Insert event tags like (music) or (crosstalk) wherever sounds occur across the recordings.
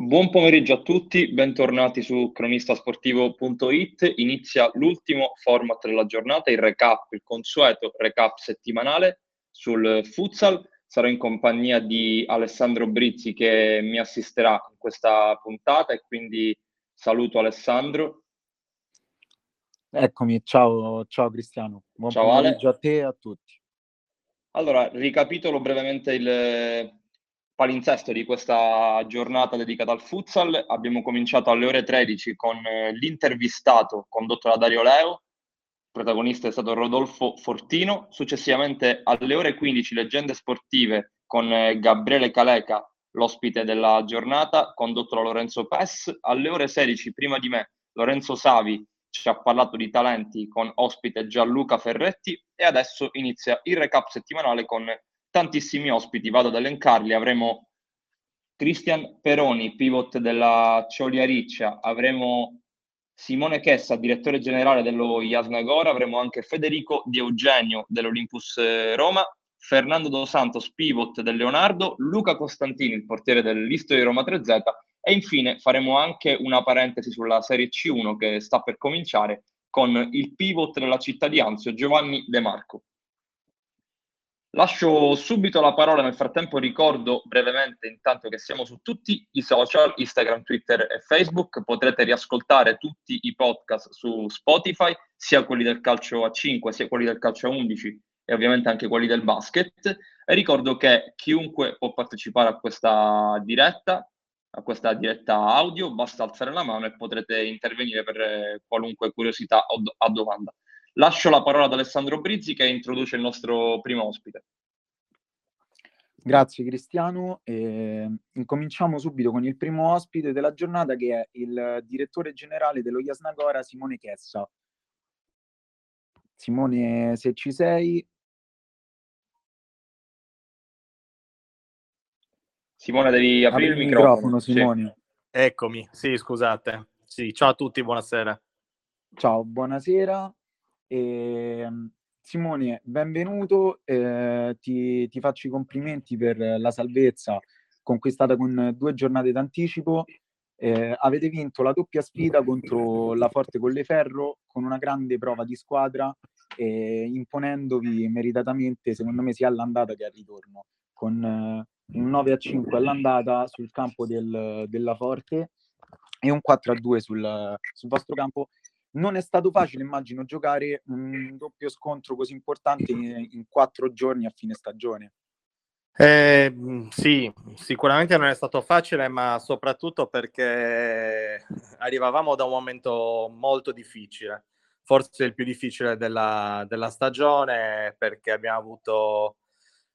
Buon pomeriggio a tutti, bentornati su cronistasportivo.it. Inizia l'ultimo format della giornata, il recap, il consueto recap settimanale sul futsal. Sarò in compagnia di Alessandro Brizzi che mi assisterà in questa puntata e quindi saluto Alessandro. Eccomi, ciao, ciao Cristiano. Buon ciao pomeriggio Ale. a te e a tutti. Allora, ricapitolo brevemente il, palinsesto di questa giornata dedicata al futsal. Abbiamo cominciato alle ore 13 con eh, l'intervistato condotto da Dario Leo, il protagonista è stato Rodolfo Fortino, successivamente alle ore 15 leggende sportive con eh, Gabriele Caleca, l'ospite della giornata, condotto da Lorenzo Pes, alle ore 16 prima di me Lorenzo Savi ci ha parlato di talenti con ospite Gianluca Ferretti. E adesso inizia il recap settimanale con tantissimi ospiti, vado ad elencarli, avremo Cristian Peroni, pivot della Ciolia Riccia, avremo Simone Chessa, direttore generale dello Jasnagora, avremo anche Federico Di Eugenio dell'Olympus eh, Roma, Fernando Dos Santos, pivot del Leonardo, Luca Costantini, il portiere dell'Isto di Roma 3Z e infine faremo anche una parentesi sulla Serie C1 che sta per cominciare con il pivot della città di Anzio, Giovanni De Marco. Lascio subito la parola, nel frattempo ricordo brevemente intanto che siamo su tutti i social, Instagram, Twitter e Facebook, potrete riascoltare tutti i podcast su Spotify, sia quelli del calcio a 5, sia quelli del calcio a 11 e ovviamente anche quelli del basket. E ricordo che chiunque può partecipare a questa diretta, a questa diretta audio, basta alzare la mano e potrete intervenire per qualunque curiosità o, do- o domanda. Lascio la parola ad Alessandro Brizzi che introduce il nostro primo ospite. Grazie Cristiano. Eh, incominciamo subito con il primo ospite della giornata che è il direttore generale dello Jasnagora, Simone Chessa. Simone, se ci sei. Simone, devi aprire il microfono. microfono Simone. Sì. Eccomi, sì, scusate. Sì, ciao a tutti, buonasera. Ciao, buonasera. E, ehm, Simone, benvenuto, eh, ti, ti, faccio i complimenti per la salvezza conquistata con due giornate d'anticipo. Eh, avete vinto la doppia sfida contro la Forte Colleferro con una grande prova di squadra, eh, imponendovi meritatamente, secondo me, sia all'andata che al ritorno, con eh, un 9 a 5 all'andata sul campo del, della Forte e un 4 a 2 sul, sul vostro campo non è stato facile, immagino, giocare un doppio scontro così importante in, in quattro giorni a fine stagione. Eh, sì, sicuramente non è stato facile, ma soprattutto perché arrivavamo da un momento molto difficile, forse il più difficile della, della stagione, perché abbiamo avuto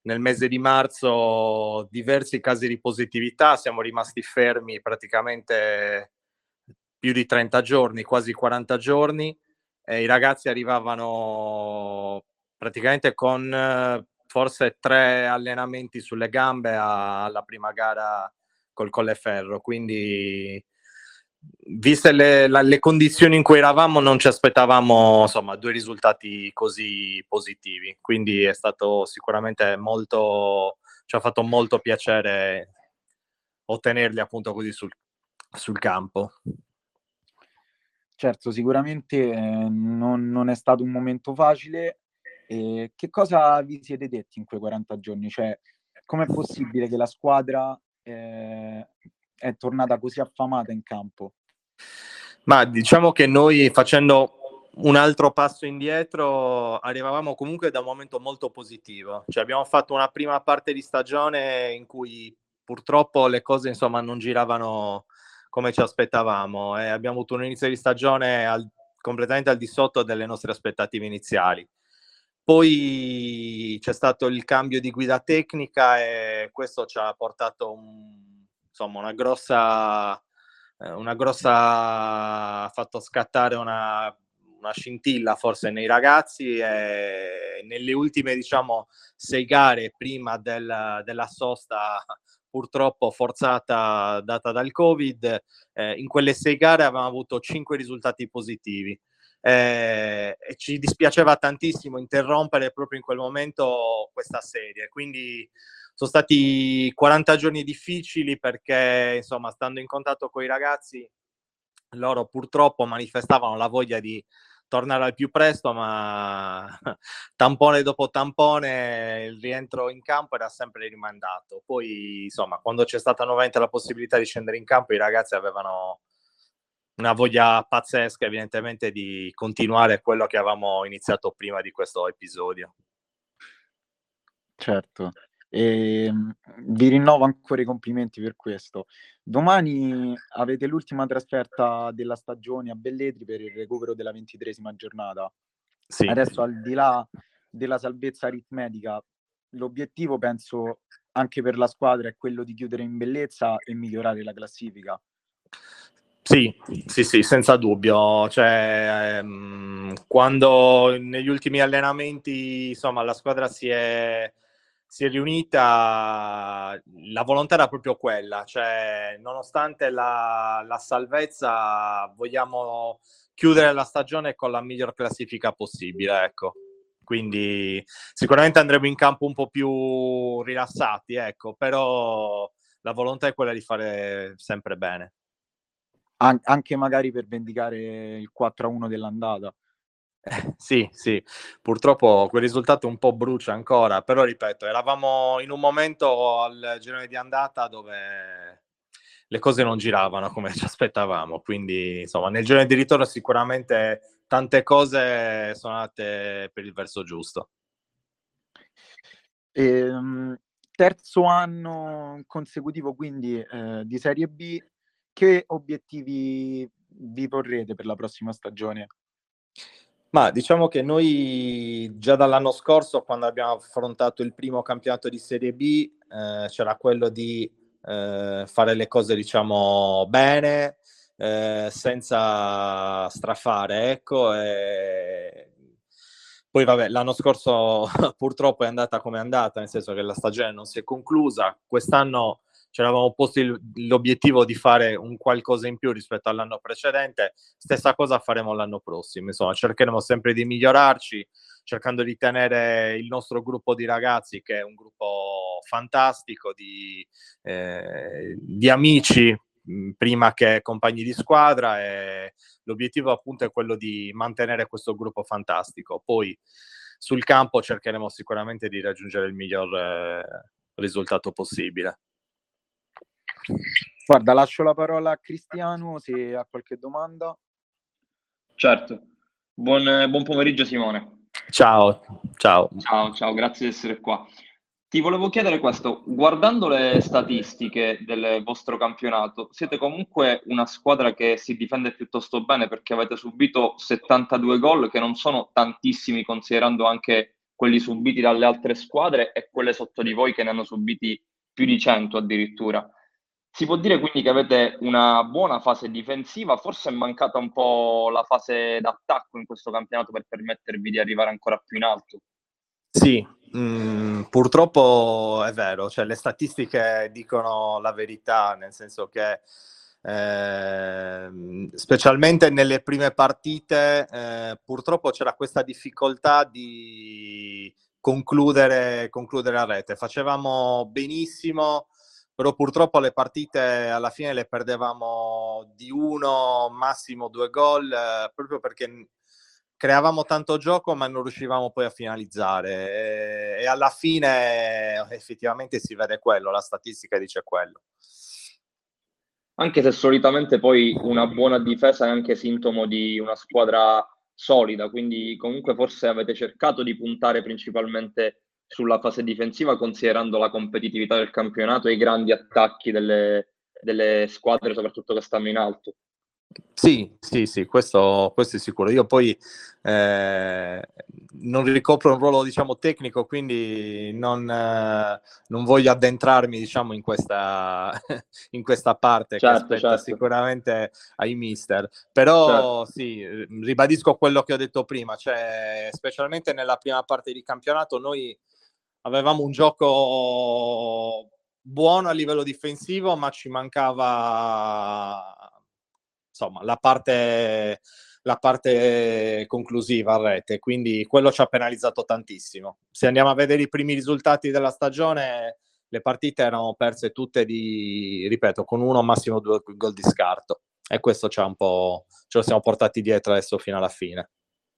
nel mese di marzo diversi casi di positività, siamo rimasti fermi praticamente più di 30 giorni, quasi 40 giorni. Eh, I ragazzi arrivavano praticamente con eh, forse tre allenamenti sulle gambe a, alla prima gara col Colleferro. Quindi, viste le, la, le, condizioni in cui eravamo, non ci aspettavamo insomma due risultati così positivi. Quindi è stato sicuramente molto, ci ha fatto molto piacere ottenerli appunto così sul, sul campo. Certo, sicuramente eh, non, non, è stato un momento facile. E che cosa vi siete detti in quei 40 giorni? Cioè, com'è possibile che la squadra eh, è tornata così affamata in campo? Ma diciamo che noi facendo un altro passo indietro arrivavamo comunque da un momento molto positivo. Cioè, abbiamo fatto una prima parte di stagione in cui purtroppo le cose insomma non giravano come ci aspettavamo e abbiamo avuto un inizio di stagione al, completamente al di sotto delle nostre aspettative iniziali. Poi c'è stato il cambio di guida tecnica e questo ci ha portato un, insomma, una grossa, eh, una grossa, ha fatto scattare una, una scintilla forse nei ragazzi e nelle ultime diciamo sei gare prima del, della sosta purtroppo forzata data dal Covid, eh, in quelle sei gare avevamo avuto cinque risultati positivi. eh, e ci dispiaceva tantissimo interrompere proprio in quel momento questa serie. Quindi sono stati 40 giorni difficili perché, insomma, stando in contatto con i ragazzi, loro purtroppo manifestavano la voglia di tornare al più presto, ma (laughs) tampone dopo tampone il rientro in campo era sempre rimandato. Poi, insomma, quando c'è stata nuovamente la possibilità di scendere in campo, i ragazzi avevano una voglia pazzesca, evidentemente, di continuare quello che avevamo iniziato prima di questo episodio. Certo, e ehm, vi rinnovo ancora i complimenti per questo. Domani avete l'ultima trasferta della stagione a Belletri per il recupero della ventitresima giornata. Sì. Adesso al di là della salvezza aritmetica, l'obiettivo penso anche per la squadra è quello di chiudere in bellezza e migliorare la classifica. Sì, sì, sì, senza dubbio. Cioè, ehm, quando negli ultimi allenamenti, insomma, la squadra si è si è riunita, la volontà era proprio quella, cioè nonostante la, la salvezza vogliamo chiudere la stagione con la miglior classifica possibile, ecco. Quindi sicuramente andremo in campo un po' più rilassati, ecco, però la volontà è quella di fare sempre bene. An- anche magari per vendicare il 4-1 dell'andata. (laughs) sì, sì, purtroppo quel risultato un po' brucia ancora, però ripeto, eravamo in un momento al girone di andata dove le cose non giravano come ci aspettavamo, quindi insomma nel girone di ritorno sicuramente tante cose sono andate per il verso giusto. Ehm, terzo anno consecutivo quindi eh, di Serie B, che obiettivi vi porrete per la prossima stagione? Ma diciamo che noi già dall'anno scorso, quando abbiamo affrontato il primo campionato di Serie B, eh, c'era quello di eh, fare le cose, diciamo, bene, eh, senza strafare, ecco. E... Poi vabbè, l'anno scorso (laughs) purtroppo è andata come è andata, nel senso che la stagione non si è conclusa. Quest'anno ci eravamo posti l'obiettivo di fare un qualcosa in più rispetto all'anno precedente, stessa cosa faremo l'anno prossimo, insomma cercheremo sempre di migliorarci, cercando di tenere il nostro gruppo di ragazzi che è un gruppo fantastico, di, eh, di amici prima che compagni di squadra e l'obiettivo appunto è quello di mantenere questo gruppo fantastico. Poi sul campo cercheremo sicuramente di raggiungere il miglior eh, risultato possibile. Guarda, lascio la parola a Cristiano se ha qualche domanda. Certo. Buon, buon pomeriggio Simone. Ciao, ciao. Ciao, ciao, grazie di essere qua. Ti volevo chiedere questo, guardando le statistiche del vostro campionato, siete comunque una squadra che si difende piuttosto bene perché avete subito 72 gol, che non sono tantissimi considerando anche quelli subiti dalle altre squadre e quelle sotto di voi che ne hanno subiti più di 100 addirittura. Si può dire quindi che avete una buona fase difensiva, forse è mancata un po' la fase d'attacco in questo campionato per permettervi di arrivare ancora più in alto. Sì, mh, mm, purtroppo è vero, cioè le statistiche dicono la verità, nel senso che eh, specialmente nelle prime partite eh, purtroppo c'era questa difficoltà di concludere, concludere a rete. Facevamo benissimo però purtroppo le partite alla fine le perdevamo di uno, massimo due gol, eh, proprio perché creavamo tanto gioco ma non riuscivamo poi a finalizzare e, e, alla fine effettivamente si vede quello, la statistica dice quello. Anche se solitamente poi una buona difesa è anche sintomo di una squadra solida, quindi comunque forse avete cercato di puntare principalmente sulla fase difensiva considerando la competitività del campionato e i grandi attacchi delle, delle squadre, soprattutto che stanno in alto. Sì, sì, sì, questo, questo, è sicuro. Io poi eh, non ricopro un ruolo, diciamo, tecnico, quindi non, eh, non voglio addentrarmi, diciamo, in questa, (laughs) in questa parte certo, che aspetta certo. sicuramente ai mister. Però certo. sì, ribadisco quello che ho detto prima, cioè, specialmente nella prima parte di campionato, noi avevamo un gioco buono a livello difensivo, ma ci mancava insomma la parte la parte conclusiva a rete, quindi quello ci ha penalizzato tantissimo. Se andiamo a vedere i primi risultati della stagione, le partite erano perse tutte di, ripeto, con uno massimo due gol di scarto e questo ci ha un po', ce lo siamo portati dietro adesso fino alla fine.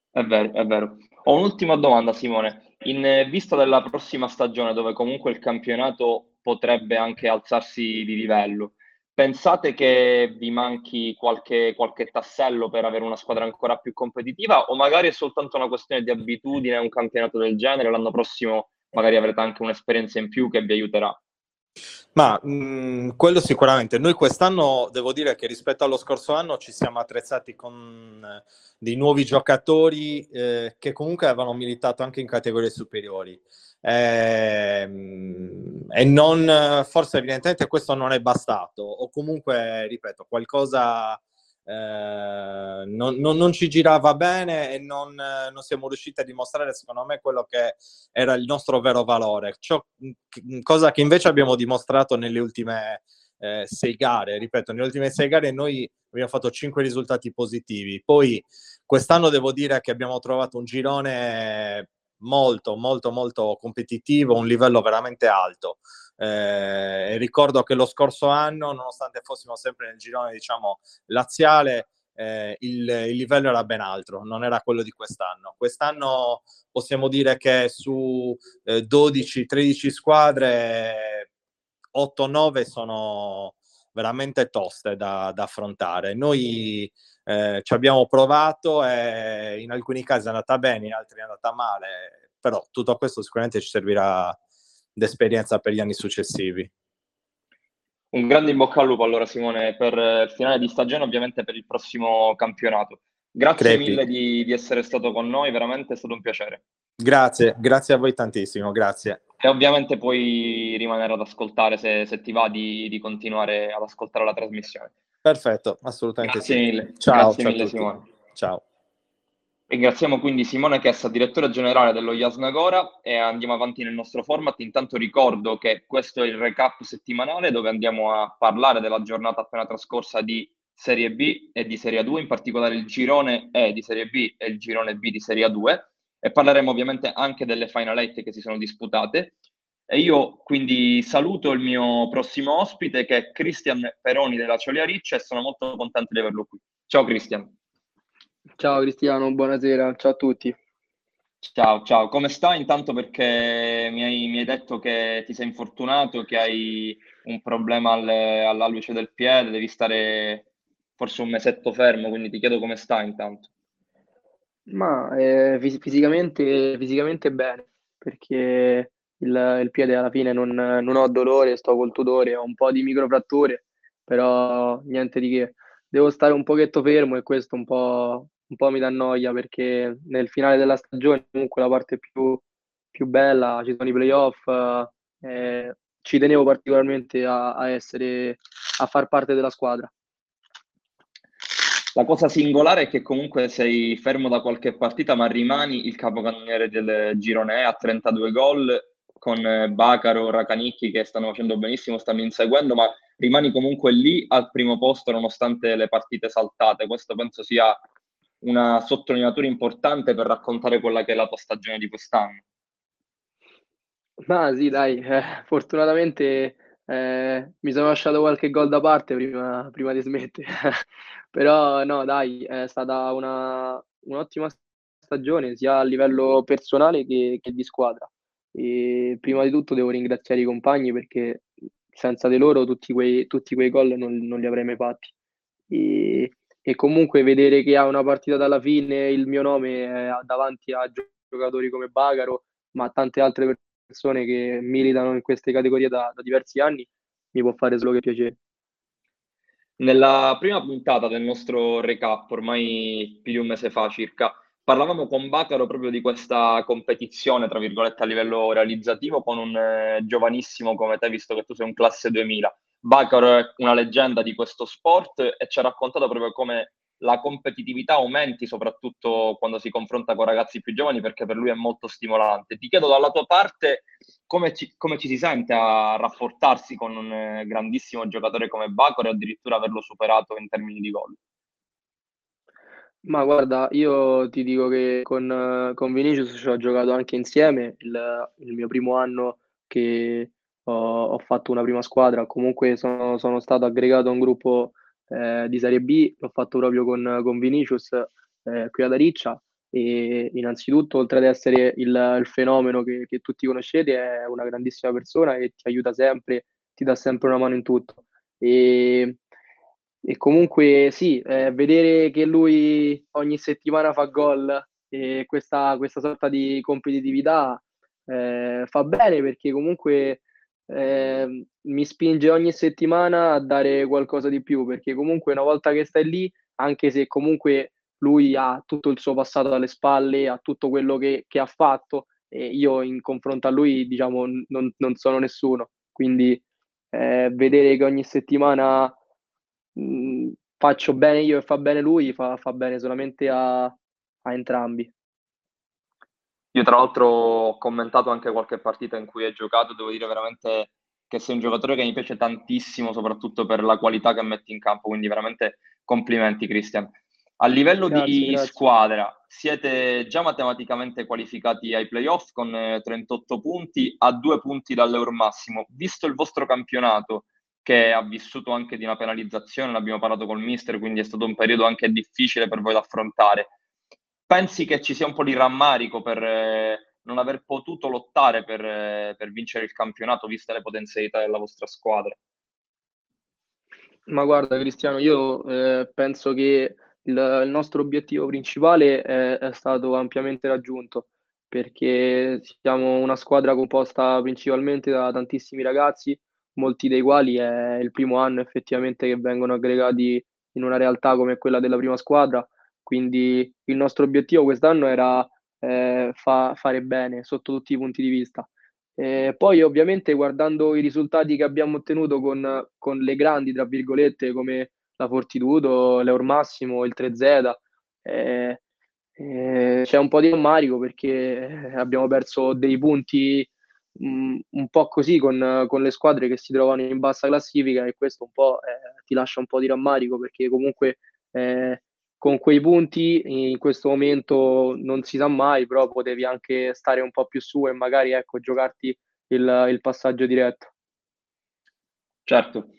È vero, è vero. Ho un'ultima domanda, Simone. In vista della prossima stagione, dove comunque il campionato potrebbe anche alzarsi di livello, pensate che vi manchi qualche, qualche tassello per avere una squadra ancora più competitiva o magari è soltanto una questione di abitudine un campionato del genere? L'anno prossimo magari avrete anche un'esperienza in più che vi aiuterà. Ma mh, mm, quello sicuramente. Noi quest'anno devo dire che rispetto allo scorso anno ci siamo attrezzati con eh, dei nuovi giocatori eh, che comunque avevano militato anche in categorie superiori. Eh, e non, forse evidentemente questo non è bastato, o comunque, ripeto, qualcosa eh, non, non, non, ci girava bene e non, non, siamo riusciti a dimostrare, secondo me, quello che era il nostro vero valore, Ciò, cosa che invece abbiamo dimostrato nelle ultime eh, sei gare. Ripeto, nelle ultime sei gare noi abbiamo fatto cinque risultati positivi. Poi quest'anno devo dire che abbiamo trovato un girone molto, molto, molto competitivo, un livello veramente alto. Eh, ricordo che lo scorso anno, nonostante fossimo sempre nel girone, diciamo, laziale, eh, il, il, livello era ben altro, non era quello di quest'anno. Quest'anno possiamo dire che su eh, 12-13 squadre, 8-9 sono veramente toste da, da affrontare. Noi eh, ci abbiamo provato e in alcuni casi è andata bene, in altri è andata male, però tutto questo sicuramente ci servirà d'esperienza per gli anni successivi. Un grande in bocca al lupo allora Simone per il finale di stagione, ovviamente per il prossimo campionato. Grazie Crepi. mille di, di, essere stato con noi, veramente è stato un piacere. Grazie, grazie a voi tantissimo, grazie. E ovviamente puoi rimanere ad ascoltare se, se ti va di, di, continuare ad ascoltare la trasmissione. Perfetto, assolutamente grazie sì. Mille. Ciao, grazie ciao mille Simone. Ciao. Ringraziamo quindi Simone Chessa, direttore generale dello Jasnagora e andiamo avanti nel nostro format. Intanto ricordo che questo è il recap settimanale dove andiamo a parlare della giornata appena trascorsa di Serie B e di Serie A2, in particolare il girone E di Serie B e il girone B di Serie A2 e parleremo ovviamente anche delle Final 8 che si sono disputate. E io quindi saluto il mio prossimo ospite che è Cristian Peroni della Ciolia Riccia e sono molto contento di averlo qui. Ciao Cristian. Ciao Cristiano, buonasera, ciao a tutti. Ciao, ciao, come stai? Intanto perché mi hai, mi hai detto che ti sei infortunato, che hai un problema al, alla luce del piede, devi stare forse un mesetto fermo, quindi ti chiedo come stai intanto. Ma eh, fis- fisicamente, fisicamente bene, perché il, il piede alla fine non, non ho dolore, sto col tutore, ho un po' di microfratture, però niente di che. Devo stare un pochetto fermo e questo un po', un po' mi dà noia perché nel finale della stagione, comunque la parte più, più bella, ci sono i playoff, eh, ci tenevo particolarmente a, a, essere, a far parte della squadra. La cosa singolare è che comunque sei fermo da qualche partita, ma rimani il capocannoniere del girone a 32 gol con Bacaro, Racanicchi che stanno facendo benissimo, stanno inseguendo, ma rimani comunque lì al primo posto nonostante le partite saltate. Questo penso sia una sottolineatura importante per raccontare quella che è la tua stagione di quest'anno. Ma sì, dai, eh, fortunatamente eh, mi sono lasciato qualche gol da parte prima, prima di smettere, (laughs) però no, dai, è stata una, un'ottima stagione sia a livello personale che, che di squadra. E prima di tutto devo ringraziare i compagni perché senza di loro tutti quei, tutti quei gol non, non li avrei mai fatti. E, e comunque vedere che ha una partita dalla fine il mio nome è davanti a giocatori come Bagaro, ma a tante altre persone che militano in queste categorie da, da diversi anni, mi può fare solo che piacere. Nella prima puntata del nostro recap, ormai più di un mese fa circa, parlavamo con Bacaro proprio di questa competizione, tra virgolette, a livello realizzativo con un eh, giovanissimo come te, visto che tu sei un classe 2000. Bacaro è una leggenda di questo sport e ci ha raccontato proprio come la competitività aumenti soprattutto quando si confronta con ragazzi più giovani perché per lui è molto stimolante. Ti chiedo dalla tua parte come ci, come ci si sente a rapportarsi con un eh, grandissimo giocatore come Bacaro e addirittura averlo superato in termini di gol. Ma guarda, io ti dico che con, con Vinicius ci ho giocato anche insieme il, il mio primo anno che ho, ho, fatto una prima squadra, comunque sono, sono stato aggregato a un gruppo eh, di Serie B, l'ho fatto proprio con, con Vinicius eh, qui ad Ariccia e innanzitutto oltre ad essere il, il fenomeno che, che, tutti conoscete è una grandissima persona e ti aiuta sempre, ti dà sempre una mano in tutto. E, e comunque sì, eh, vedere che lui ogni settimana fa gol e questa, questa sorta di competitività eh, fa bene perché comunque eh, mi spinge ogni settimana a dare qualcosa di più perché comunque una volta che stai lì, anche se comunque lui ha tutto il suo passato alle spalle, ha tutto quello che, che ha fatto e io in confronto a lui diciamo non, non sono nessuno, quindi eh, vedere che ogni settimana mh, faccio bene io e fa bene lui, fa, fa bene solamente a, a entrambi. Io tra l'altro ho commentato anche qualche partita in cui hai giocato, devo dire veramente che sei un giocatore che mi piace tantissimo, soprattutto per la qualità che metti in campo, quindi veramente complimenti Cristian. A livello grazie, di grazie. squadra, siete già matematicamente qualificati ai playoff con 38 punti a due punti dall'Euro massimo. Visto il vostro campionato, che ha vissuto anche di una penalizzazione, l'abbiamo parlato col mister, quindi è stato un periodo anche difficile per voi da affrontare. Pensi che ci sia un po' di rammarico per eh, non aver potuto lottare per, eh, per vincere il campionato, viste le potenzialità della vostra squadra? Ma guarda Cristiano, io eh, penso che il, il, nostro obiettivo principale è, è stato ampiamente raggiunto perché siamo una squadra composta principalmente da tantissimi ragazzi molti dei quali è il primo anno effettivamente che vengono aggregati in una realtà come quella della prima squadra. Quindi il nostro obiettivo quest'anno era eh, fa, fare bene sotto tutti i punti di vista. Eh, poi ovviamente guardando i risultati che abbiamo ottenuto con, con le grandi, tra virgolette, come la Fortitudo, l'Eur Massimo, il 3Z, eh, eh, c'è un po' di rammarico perché abbiamo perso dei punti mh, un po' così con, con, le squadre che si trovano in bassa classifica e questo un po' eh, ti lascia un po' di rammarico perché comunque eh, con quei punti in questo momento non si sa mai, però potevi anche stare un po' più su e magari ecco, giocarti il, il passaggio diretto. Certo.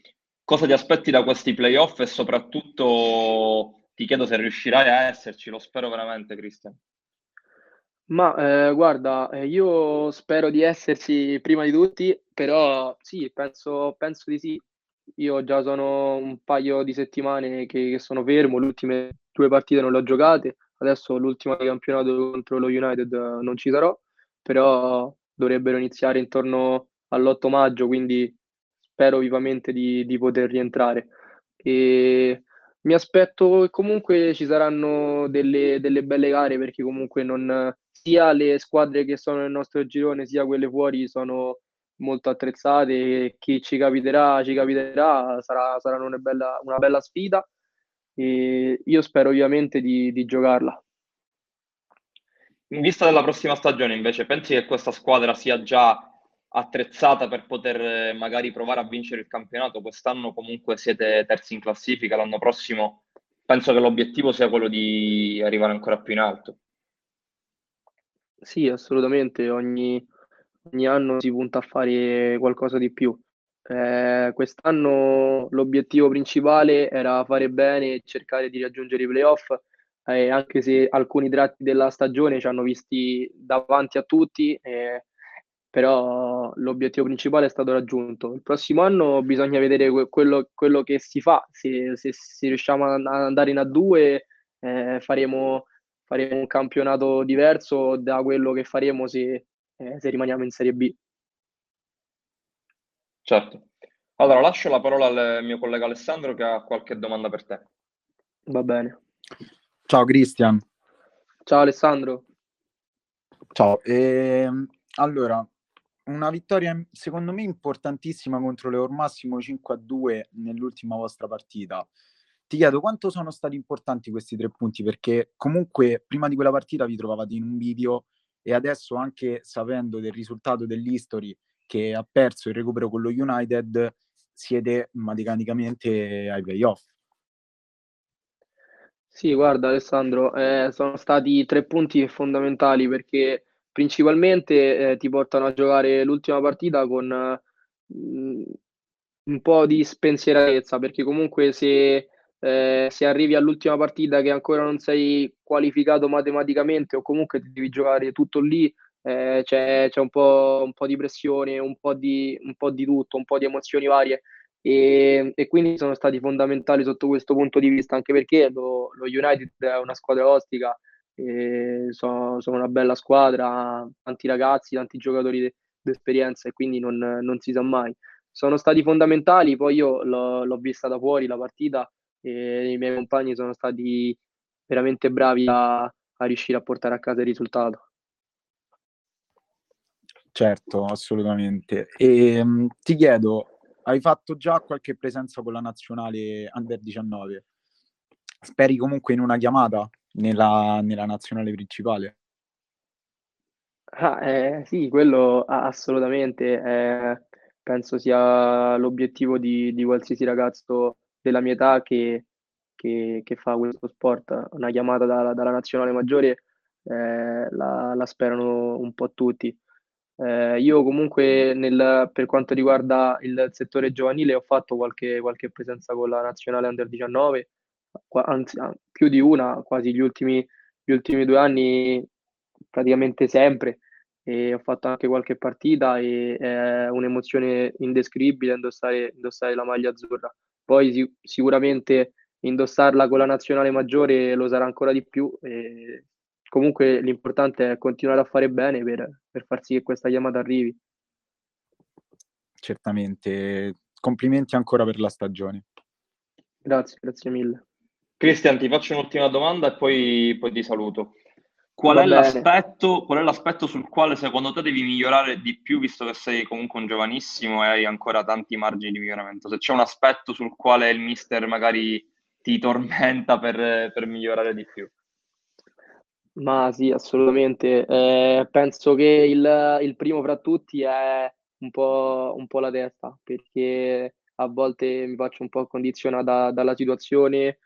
Cosa ti aspetti da questi playoff e soprattutto ti chiedo se riuscirai a esserci, lo spero veramente, Cristian. Ma eh, guarda, eh, io spero di esserci prima di tutti, però sì, penso, penso di sì. Io già sono un paio di settimane che, che sono fermo, le ultime due partite non le ho giocate, adesso l'ultima di campionato contro lo United eh, non ci sarò, però dovrebbero iniziare intorno all'8 maggio, quindi spero vivamente di, di poter rientrare. E mi aspetto che comunque ci saranno delle, delle belle gare perché comunque non, sia le squadre che sono nel nostro girone sia quelle fuori sono molto attrezzate chi ci capiterà, ci capiterà, sarà, sarà una, bella, una bella sfida e io spero ovviamente di, di giocarla. In vista della prossima stagione invece, pensi che questa squadra sia già attrezzata per poter eh, magari provare a vincere il campionato? Quest'anno comunque siete terzi in classifica, l'anno prossimo penso che l'obiettivo sia quello di arrivare ancora più in alto. Sì, assolutamente, ogni, ogni anno si punta a fare qualcosa di più. Eh, quest'anno l'obiettivo principale era fare bene e cercare di raggiungere i playoff, eh, anche se alcuni tratti della stagione ci hanno visti davanti a tutti, eh, però l'obiettivo principale è stato raggiunto. Il prossimo anno bisogna vedere quello, quello che si fa, se, se, se riusciamo ad andare in A2 eh, faremo faremo un campionato diverso da quello che faremo se, eh, se rimaniamo in Serie B. Certo. Allora, lascio la parola al mio collega Alessandro che ha qualche domanda per te. Va bene. Ciao Cristian. Ciao Alessandro. Ciao. Eh, allora, una vittoria secondo me importantissima contro l'Eur Massimo 5 a 2 nell'ultima vostra partita ti chiedo quanto sono stati importanti questi tre punti, perché comunque prima di quella partita vi trovavate in un video e adesso anche sapendo del risultato dell'History che ha perso il recupero con lo United, siete matematicamente ai playoff. Sì, guarda Alessandro, eh, sono stati tre punti fondamentali perché principalmente eh, ti portano a giocare l'ultima partita con mm, un po' di spensieratezza, perché comunque se, eh, se arrivi all'ultima partita che ancora non sei qualificato matematicamente o comunque devi giocare tutto lì, eh, c'è, c'è un po', un po' di pressione, un po' di, un po' di tutto, un po' di emozioni varie e, e, quindi sono stati fondamentali sotto questo punto di vista, anche perché lo, lo United è una squadra ostica, sono, sono, una bella squadra, tanti ragazzi, tanti giocatori d'esperienza e quindi non, non, si sa mai. Sono stati fondamentali, poi io l'ho, l'ho vista da fuori la partita e i miei compagni sono stati veramente bravi a, a riuscire a portare a casa il risultato. Certo, assolutamente. E um, ti chiedo, hai fatto già qualche presenza con la nazionale Under 19? Speri comunque in una chiamata nella, nella nazionale principale? Ah, eh, sì, quello assolutamente. Eh, penso sia l'obiettivo di, di, qualsiasi ragazzo della mia età che, che, che fa questo sport. Una chiamata da, dalla nazionale maggiore eh, la, la, sperano un po' tutti. Eh, io comunque nel, per quanto riguarda il settore giovanile ho fatto qualche, qualche presenza con la nazionale under 19, anzi più di una, quasi gli ultimi, gli ultimi due anni praticamente sempre e ho fatto anche qualche partita e è un'emozione indescrivibile indossare, indossare la maglia azzurra. Poi sic- sicuramente indossarla con la nazionale maggiore lo sarà ancora di più e comunque l'importante è continuare a fare bene per, per far sì che questa chiamata arrivi. Certamente, complimenti ancora per la stagione. Grazie, grazie mille. Cristian, ti faccio un'ultima domanda e poi, poi ti saluto. Qual è, l'aspetto, qual è, l'aspetto, sul quale secondo te devi migliorare di più, visto che sei comunque un giovanissimo e hai ancora tanti margini di miglioramento? Se c'è un aspetto sul quale il mister magari ti tormenta per, per migliorare di più. Ma sì, assolutamente. Eh, penso che il, il, primo fra tutti è un po', un po', la testa, perché a volte mi faccio un po' condizionata dalla situazione,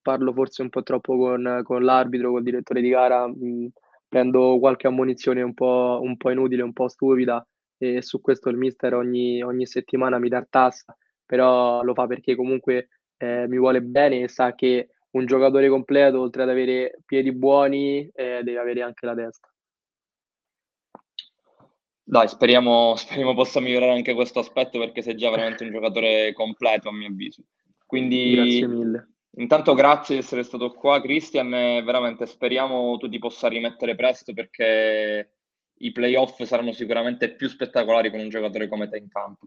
parlo forse un po' troppo con, con l'arbitro, col direttore di gara, mh, mm, prendo qualche ammonizione un po', un po', inutile, un po' stupida e su questo il mister ogni, ogni settimana mi tartassa, però lo fa perché comunque eh, mi vuole bene e sa che un giocatore completo, oltre ad avere piedi buoni, eh, deve avere anche la testa. Dai, speriamo, (laughs) speriamo possa migliorare anche questo aspetto perché sei già veramente un giocatore completo a mio avviso. Quindi, grazie mille. Intanto grazie di essere stato qua, Cristian, veramente speriamo tu ti possa rimettere presto perché i playoff saranno sicuramente più spettacolari con un giocatore come te in campo.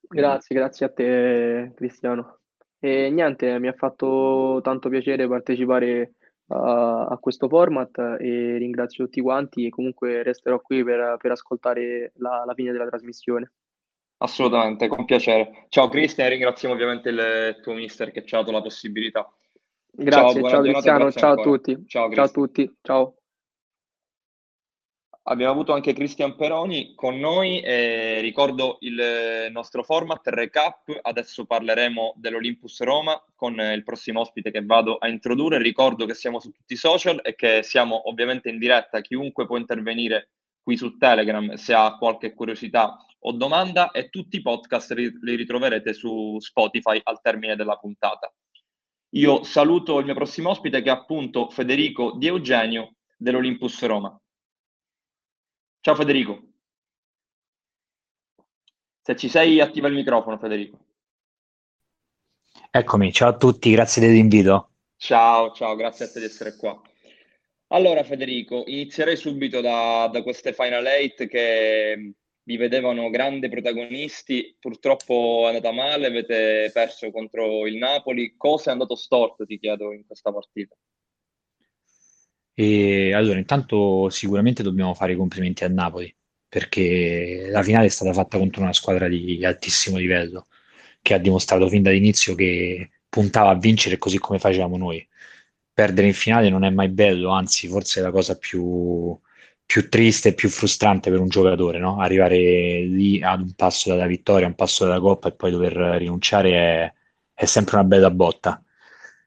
Grazie, grazie a te Cristiano. E niente, mi ha fatto tanto piacere partecipare a, a questo format e ringrazio tutti quanti e comunque resterò qui per, per ascoltare la, la fine della trasmissione. Assolutamente, con piacere. Ciao Cristian, ringraziamo ovviamente il tuo mister che ci ha dato la possibilità. Grazie, ciao, ciao Cristiano, ciao a tutti. Ciao, ciao a tutti, ciao. Abbiamo avuto anche Cristian Peroni con noi e ricordo il nostro format recap. Adesso parleremo dell'Olympus Roma con il prossimo ospite che vado a introdurre. Ricordo che siamo su tutti i social e che siamo ovviamente in diretta. Chiunque può intervenire qui su Telegram se ha qualche curiosità o domanda e tutti i podcast li ritroverete su Spotify al termine della puntata. Io saluto il mio prossimo ospite che è appunto Federico Di Eugenio dell'Olympus Roma. Ciao Federico. Se ci sei, attiva il microfono, Federico. Eccomi, ciao a tutti, grazie dell'invito. Ciao, ciao, grazie a te di essere qua. Allora, Federico, inizierei subito da, da queste Final Eight che vi vedevano grandi protagonisti. Purtroppo è andata male, avete perso contro il Napoli. Cosa è andato storto, ti chiedo, in questa partita? E allora, intanto sicuramente dobbiamo fare i complimenti a Napoli, perché la finale è stata fatta contro una squadra di altissimo livello, che ha dimostrato fin dall'inizio che puntava a vincere così come facevamo noi. Perdere in finale non è mai bello, anzi, forse è la cosa più, più triste e più frustrante per un giocatore, no? Arrivare lì ad un passo dalla vittoria, un passo dalla coppa e poi dover rinunciare è, è sempre una bella botta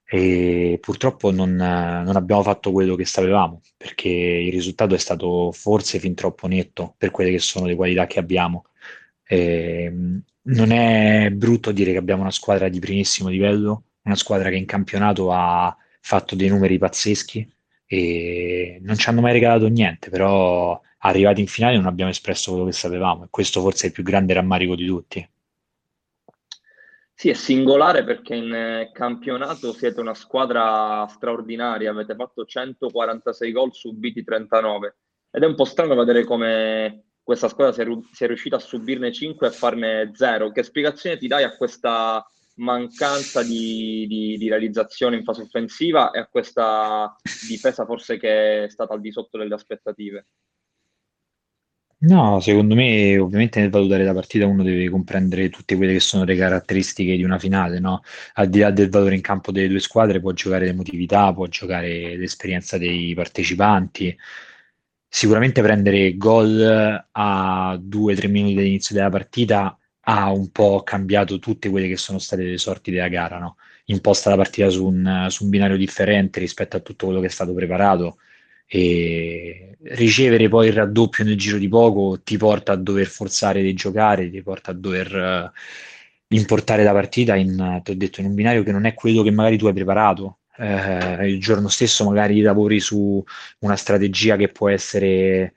e purtroppo non, non, abbiamo fatto quello che sapevamo perché il risultato è stato forse fin troppo netto per quelle che sono le qualità che abbiamo. E, non è brutto dire che abbiamo una squadra di primissimo livello, una squadra che in campionato ha fatto dei numeri pazzeschi e non ci hanno mai regalato niente, però arrivati in finale non abbiamo espresso quello che sapevamo e questo forse è il più grande rammarico di tutti. Sì, è singolare perché in eh, campionato siete una squadra straordinaria, avete fatto 146 gol subiti 39 ed è un po' strano vedere come questa squadra sia, riuscita a subirne 5 e a farne 0. Che spiegazione ti dai a questa mancanza di, di, di, realizzazione in fase offensiva e a questa difesa forse che è stata al di sotto delle aspettative? No, secondo me ovviamente nel valutare la partita uno deve comprendere tutte quelle che sono le caratteristiche di una finale, no? Al di là del valore in campo delle due squadre può giocare l'emotività, può giocare l'esperienza dei partecipanti. Sicuramente prendere gol a due o tre minuti dall'inizio della partita ha un po' cambiato tutte quelle che sono state le sorti della gara, no? Imposta la partita su un, su un binario differente rispetto a tutto quello che è stato preparato e ricevere poi il raddoppio nel giro di poco ti porta a dover forzare di giocare, ti porta a dover uh, importare la partita in, ti ho detto, in un binario che non è quello che magari tu hai preparato. Eh, il giorno stesso magari lavori su una strategia che può essere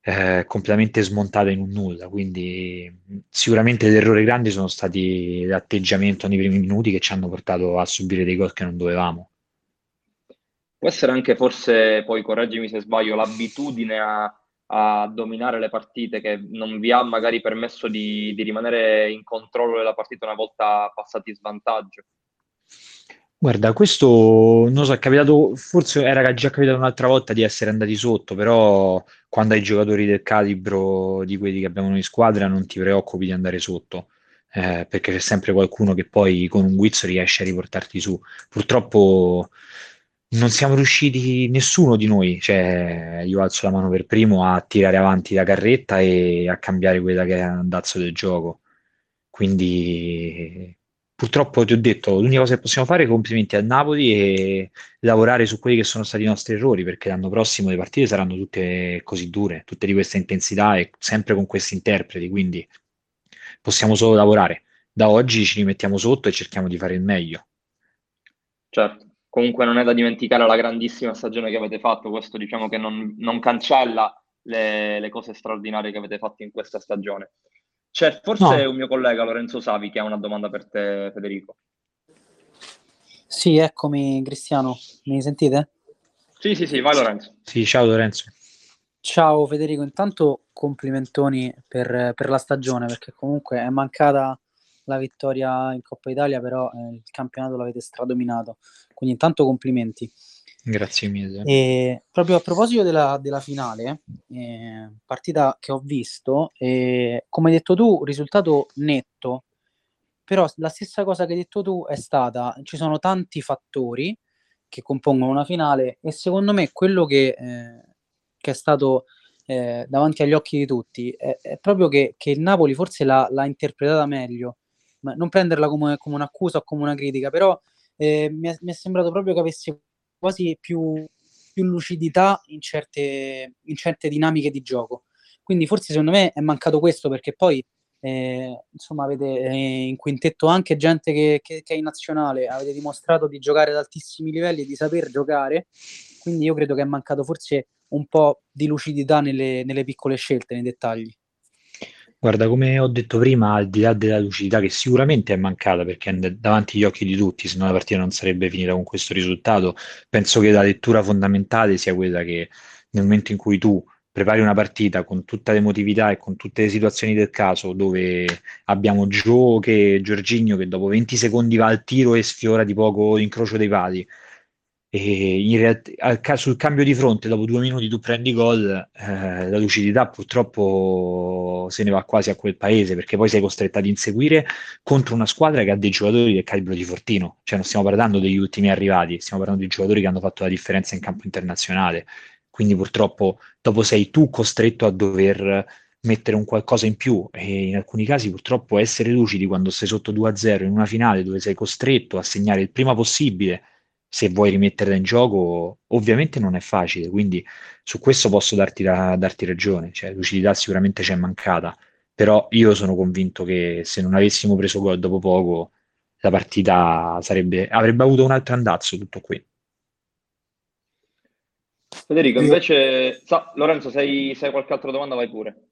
eh, completamente smontata in un nulla. Quindi sicuramente gli errori grandi sono stati l'atteggiamento nei primi minuti che ci hanno portato a subire dei gol che non dovevamo. Può essere anche forse, poi correggimi se sbaglio, l'abitudine a, a dominare le partite che non vi ha magari permesso di, di rimanere in controllo della partita una volta passati in svantaggio. Guarda, questo non so, è capitato, forse era già capitato un'altra volta di essere andati sotto, però quando hai giocatori del calibro di quelli che abbiamo noi in squadra non ti preoccupi di andare sotto, eh, perché c'è sempre qualcuno che poi con un guizzo riesce a riportarti su. Purtroppo non siamo riusciti nessuno di noi, cioè io alzo la mano per primo a tirare avanti la carretta e a cambiare quella che è l'andazzo del gioco. Quindi purtroppo ti ho detto, l'unica cosa che possiamo fare è complimenti al Napoli e lavorare su quelli che sono stati i nostri errori, perché l'anno prossimo le partite saranno tutte così dure, tutte di questa intensità e sempre con questi interpreti, quindi possiamo solo lavorare. Da oggi ci rimettiamo sotto e cerchiamo di fare il meglio. Certo comunque non è da dimenticare la grandissima stagione che avete fatto, questo diciamo che non, non cancella le, le, cose straordinarie che avete fatto in questa stagione. C'è forse no. un mio collega Lorenzo Savi che ha una domanda per te Federico. Sì, eccomi Cristiano, mi sentite? Sì, sì, sì, vai Lorenzo. Sì, ciao Lorenzo. Ciao Federico, intanto complimentoni per, per la stagione perché comunque è mancata la vittoria in Coppa Italia, però eh, il campionato l'avete stradominato. Quindi intanto complimenti. Grazie mille. E proprio a proposito della, della finale, eh, partita che ho visto, eh, come hai detto tu, risultato netto, però la stessa cosa che hai detto tu è stata, ci sono tanti fattori che compongono una finale e secondo me quello che, eh, che è stato eh, davanti agli occhi di tutti è, è proprio che, che, il Napoli forse l'ha, l'ha interpretata meglio, non prenderla come, come un'accusa o come una critica, però eh, mi, è, mi, è, sembrato proprio che avesse quasi più, più lucidità in certe, in certe, dinamiche di gioco. Quindi forse secondo me è mancato questo perché poi eh, insomma avete eh, in quintetto anche gente che, che, che, è in nazionale, avete dimostrato di giocare ad altissimi livelli e di saper giocare, quindi io credo che è mancato forse un po' di lucidità nelle, nelle piccole scelte, nei dettagli. Guarda, come ho detto prima, al di là della lucidità che sicuramente è mancata perché è davanti agli occhi di tutti, se no la partita non sarebbe finita con questo risultato, penso che la lettura fondamentale sia quella che nel momento in cui tu prepari una partita con tutta l'emotività e con tutte le situazioni del caso, dove abbiamo Gio che Giorginio che dopo 20 secondi va al tiro e sfiora di poco l'incrocio dei pali, e realtà, sul cambio di fronte, dopo due minuti tu prendi gol, eh, la lucidità purtroppo se ne va quasi a quel paese perché poi sei costretto ad inseguire contro una squadra che ha dei giocatori del calibro di Fortino. Cioè, non stiamo parlando degli ultimi arrivati, stiamo parlando di giocatori che hanno fatto la differenza in campo internazionale. Quindi, purtroppo, dopo sei tu costretto a dover mettere un qualcosa in più e in alcuni casi purtroppo essere lucidi quando sei sotto 2-0 in una finale dove sei costretto a segnare il prima possibile se vuoi rimetterla in gioco, ovviamente non è facile, quindi su questo posso darti, da, darti ragione, cioè lucidità sicuramente c'è mancata, però io sono convinto che se non avessimo preso gol dopo poco, la partita sarebbe, avrebbe avuto un altro andazzo tutto qui. Federico, invece, so, Lorenzo, se hai, se hai qualche altra domanda, vai pure.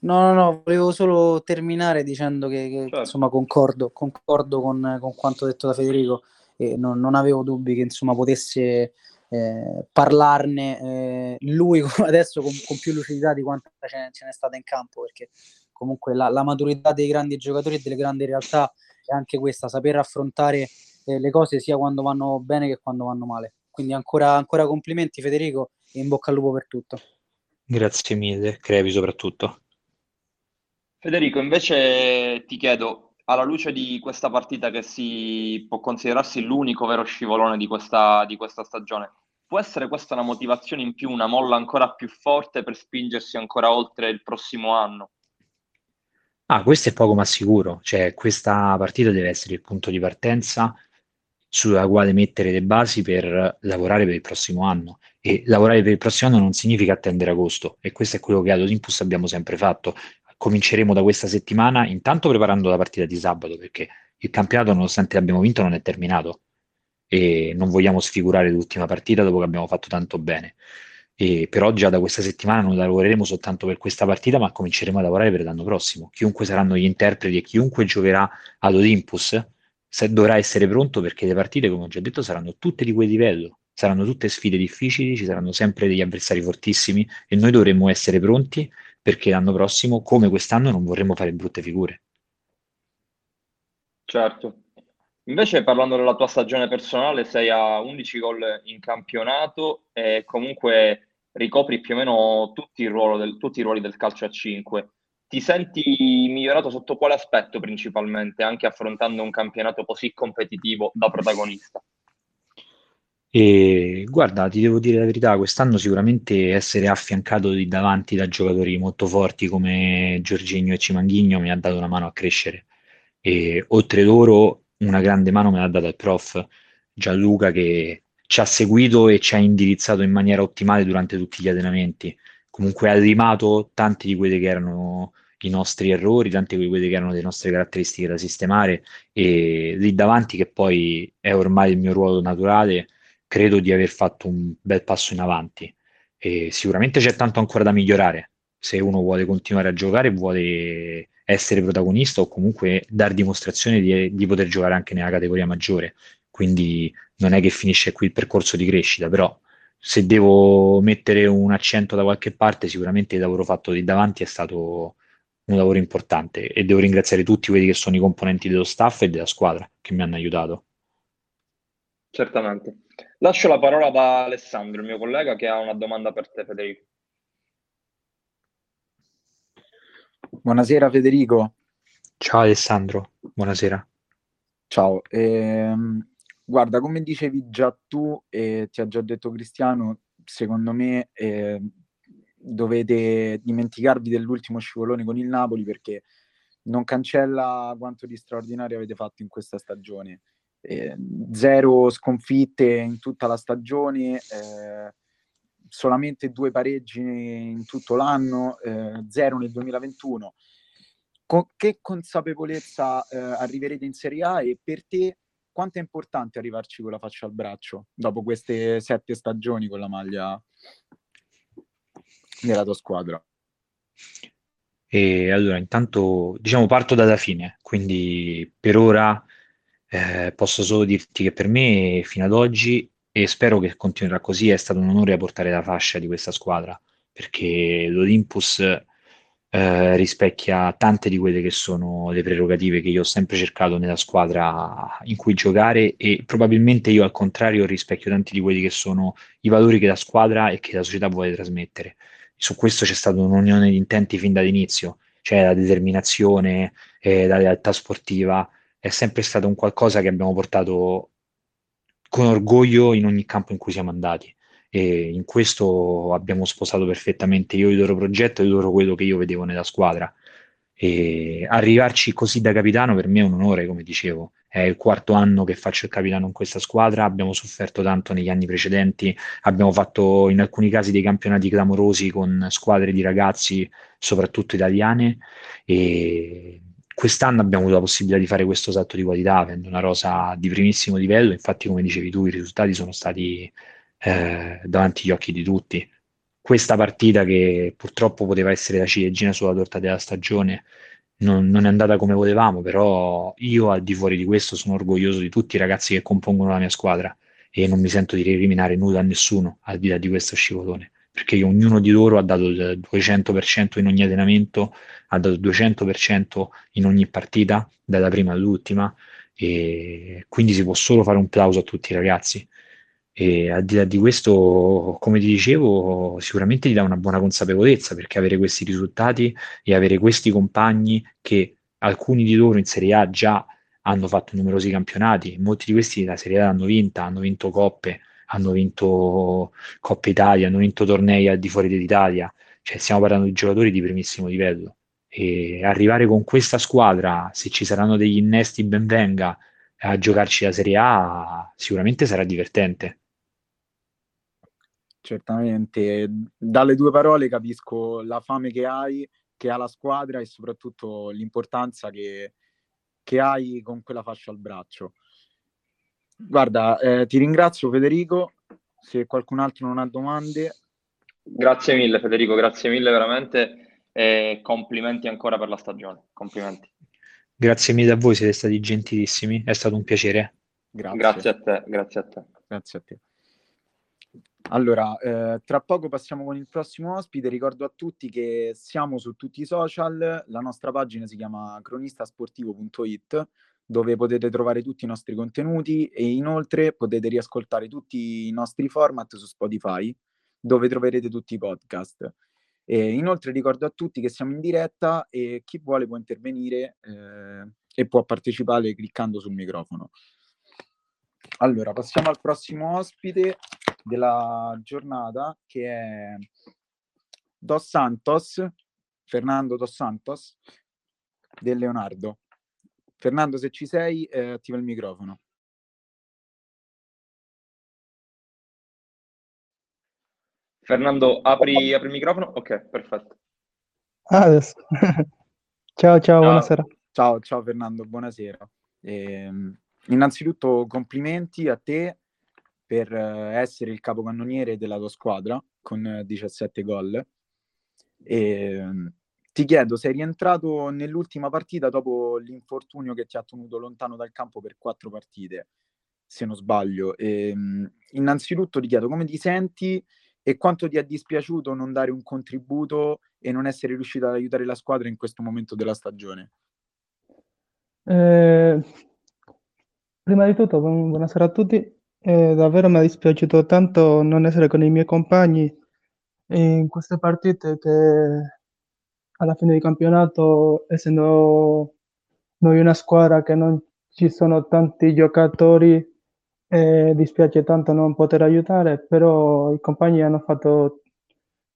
No, no, no, volevo solo terminare dicendo che, che Certo. insomma concordo, concordo con, con quanto detto da Federico e non, non avevo dubbi che insomma potesse eh, parlarne eh, lui (laughs) adesso con, con più lucidità di quanta ce ne, ce n'è stata in campo perché comunque la, la maturità dei grandi giocatori e delle grandi realtà è anche questa, saper affrontare eh, le cose sia quando vanno bene che quando vanno male. Quindi ancora, ancora complimenti Federico e in bocca al lupo per tutto. Grazie mille, Crepi soprattutto. Federico, invece ti chiedo, alla luce di questa partita che si può considerarsi l'unico vero scivolone di questa, di questa stagione, può essere questa una motivazione in più, una molla ancora più forte per spingersi ancora oltre il prossimo anno? Ah, questo è poco ma sicuro, cioè questa partita deve essere il punto di partenza sulla quale mettere le basi per lavorare per il prossimo anno e lavorare per il prossimo anno non significa attendere agosto e questo è quello che ad Olympus abbiamo sempre fatto. Cominceremo da questa settimana intanto preparando la partita di sabato perché il campionato nonostante l'abbiamo vinto non è terminato e non vogliamo sfigurare l'ultima partita dopo che abbiamo fatto tanto bene. E però già da questa settimana non lavoreremo soltanto per questa partita, ma cominceremo a lavorare per l'anno prossimo. Chiunque saranno gli interpreti e chiunque giocherà ad Olympus dovrà essere pronto perché le partite, come ho già detto, saranno tutte di quel livello. Saranno tutte sfide difficili, ci saranno sempre degli avversari fortissimi e noi dovremmo essere pronti perché l'anno prossimo, come quest'anno, non vorremmo fare brutte figure. Certo. Invece parlando della tua stagione personale, sei a 11 gol in campionato e comunque ricopri più o meno tutti, ruolo del- tutti i ruoli del calcio a 5. Ti senti migliorato sotto quale aspetto principalmente, anche affrontando un campionato così competitivo da protagonista? E guarda, ti devo dire la verità, quest'anno sicuramente essere affiancato di davanti da giocatori molto forti come Giorginio e Cimanghigno mi ha dato una mano a crescere. E oltre loro, una grande mano me l'ha data il prof Gianluca che ci ha seguito e ci ha indirizzato in maniera ottimale durante tutti gli allenamenti. Comunque ha limato tanti di quelli che erano i nostri errori, tante di quelle che erano le nostre caratteristiche da sistemare e lì davanti, che poi è ormai il mio ruolo naturale, credo di aver fatto un bel passo in avanti. E sicuramente c'è tanto ancora da migliorare. Se uno vuole continuare a giocare, vuole essere protagonista o comunque dar dimostrazione di, di poter giocare anche nella categoria maggiore. Quindi non è che finisce qui il percorso di crescita, però se devo mettere un accento da qualche parte, sicuramente il lavoro fatto lì davanti è stato un lavoro importante e devo ringraziare tutti quelli che sono i componenti dello staff e della squadra che mi hanno aiutato. Certamente. Lascio la parola ad Alessandro, il mio collega, che ha una domanda per te, Federico. Buonasera Federico. Ciao Alessandro, buonasera. Ciao. Ehm, guarda, come dicevi già tu e ti ha già detto Cristiano, secondo me eh, dovete dimenticarvi dell'ultimo scivolone con il Napoli perché non cancella quanto di straordinario avete fatto in questa stagione. Eh, zero sconfitte in tutta la stagione, eh, solamente due pareggi in tutto l'anno, eh, zero nel 2021. Con che consapevolezza eh, arriverete in Serie A e per te quanto è importante arrivarci con la faccia al braccio dopo queste sette stagioni con la maglia della tua squadra? E allora, intanto, diciamo, parto dalla fine, quindi per ora eh, posso solo dirti che per me, fino ad oggi, e spero che continuerà così, è stato un onore portare la fascia di questa squadra, perché l'Olympus eh, rispecchia tante di quelle che sono le prerogative che io ho sempre cercato nella squadra in cui giocare e probabilmente io al contrario rispecchio tanti di quelli che sono i valori che la squadra e che la società vuole trasmettere. Su questo c'è stata un'unione di intenti fin dall'inizio, cioè la determinazione, eh, la realtà sportiva, è sempre stato un qualcosa che abbiamo portato con orgoglio in ogni campo in cui siamo andati. E in questo abbiamo sposato perfettamente io il loro progetto e loro quello che io vedevo nella squadra. E arrivarci così da capitano per me è un onore, come dicevo. È il quarto anno che faccio il capitano in questa squadra, abbiamo sofferto tanto negli anni precedenti, abbiamo fatto in alcuni casi dei campionati clamorosi con squadre di ragazzi, soprattutto italiane, e quest'anno abbiamo avuto la possibilità di fare questo salto di qualità, avendo una rosa di primissimo livello, infatti come dicevi tu i risultati sono stati eh, davanti agli occhi di tutti. Questa partita che purtroppo poteva essere la ciliegina sulla torta della stagione non, non, è andata come volevamo, però io al di fuori di questo sono orgoglioso di tutti i ragazzi che compongono la mia squadra e non mi sento di recriminare nulla a nessuno al di là di questo scivolone, perché ognuno di loro ha dato il 200% in ogni allenamento, ha dato il 200% in ogni partita, dalla prima all'ultima, e quindi si può solo fare un plauso a tutti i ragazzi. E al di là di questo, come ti dicevo, sicuramente ti dà una buona consapevolezza perché avere questi risultati e avere questi compagni che alcuni di loro in Serie A già hanno fatto numerosi campionati, molti di questi la Serie A l'hanno vinta, hanno vinto coppe, hanno vinto Coppa Italia, hanno vinto tornei al di fuori dell'Italia, cioè stiamo parlando di giocatori di primissimo livello e arrivare con questa squadra, se ci saranno degli innesti ben venga a giocarci la Serie A, sicuramente sarà divertente. Certamente, dalle tue parole capisco la fame che hai, che ha la squadra e soprattutto l'importanza che, che hai con quella fascia al braccio. Guarda, eh, ti ringrazio Federico, se qualcun altro non ha domande. Grazie mille Federico, grazie mille veramente e complimenti ancora per la stagione. Complimenti. Grazie mille a voi, siete stati gentilissimi, è stato un piacere. Grazie, grazie a te, grazie a te. Grazie a te. Allora, eh, tra poco passiamo con il prossimo ospite. Ricordo a tutti che siamo su tutti i social. La nostra pagina si chiama cronistasportivo.it, dove potete trovare tutti i nostri contenuti e inoltre potete riascoltare tutti i nostri format su Spotify, dove troverete tutti i podcast. E inoltre ricordo a tutti che siamo in diretta e chi vuole può intervenire eh, e può partecipare cliccando sul microfono. Allora, passiamo al prossimo ospite della giornata che è Dos Santos, Fernando Dos Santos del Leonardo. Fernando, se ci sei, eh, attiva il microfono. Fernando, apri, apri il microfono? Ok, perfetto. Ah, adesso. (laughs) ciao, ciao, buonasera. Ciao, ciao Fernando, buonasera. Eh, innanzitutto complimenti a te per eh, essere il capocannoniere della tua squadra con 17 gol. E, ti chiedo, sei rientrato nell'ultima partita dopo l'infortunio che ti ha tenuto lontano dal campo per quattro partite, se non sbaglio. E, innanzitutto ti chiedo come ti senti e quanto ti è dispiaciuto non dare un contributo e non essere riuscito ad aiutare la squadra in questo momento della stagione. Eh, prima di tutto, buonasera a tutti. Eh, davvero mi è dispiaciuto tanto non essere con i miei compagni in queste partite che alla fine di campionato, essendo noi una squadra che non ci sono tanti giocatori, eh, dispiace tanto non poter aiutare, però i compagni hanno fatto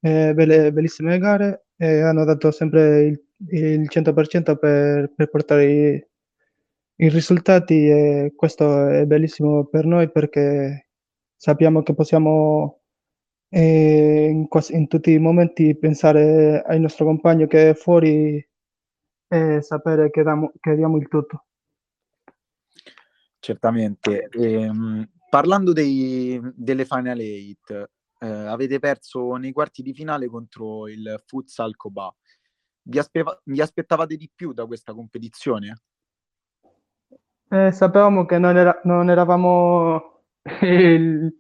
eh, belle, bellissime gare e hanno dato sempre il, il 100% per, per portare i, i risultati e questo è bellissimo per noi perché sappiamo che possiamo eh, in, in, tutti i momenti pensare al nostro compagno che è fuori e sapere che, damo, che diamo il tutto. Certamente. Ehm, parlando dei, delle Final 8, eh, avete perso nei quarti di finale contro il Futsal Koba. Vi, aspe- vi aspettavate di più da questa competizione? Eh, sapevamo che non, era, non eravamo (laughs) il,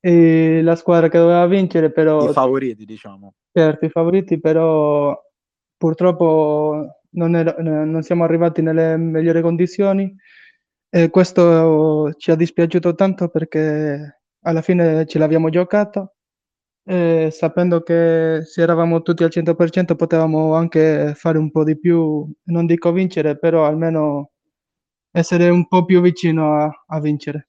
il, la squadra che doveva vincere, però... I favoriti, diciamo. Certo, i favoriti, però purtroppo non, era, non siamo arrivati nelle migliori condizioni e questo ci ha dispiaciuto tanto perché alla fine ce l'abbiamo giocato e sapendo che se eravamo tutti al 100% potevamo anche fare un po' di più, non dico vincere, però almeno essere un po' più vicino a, a vincere.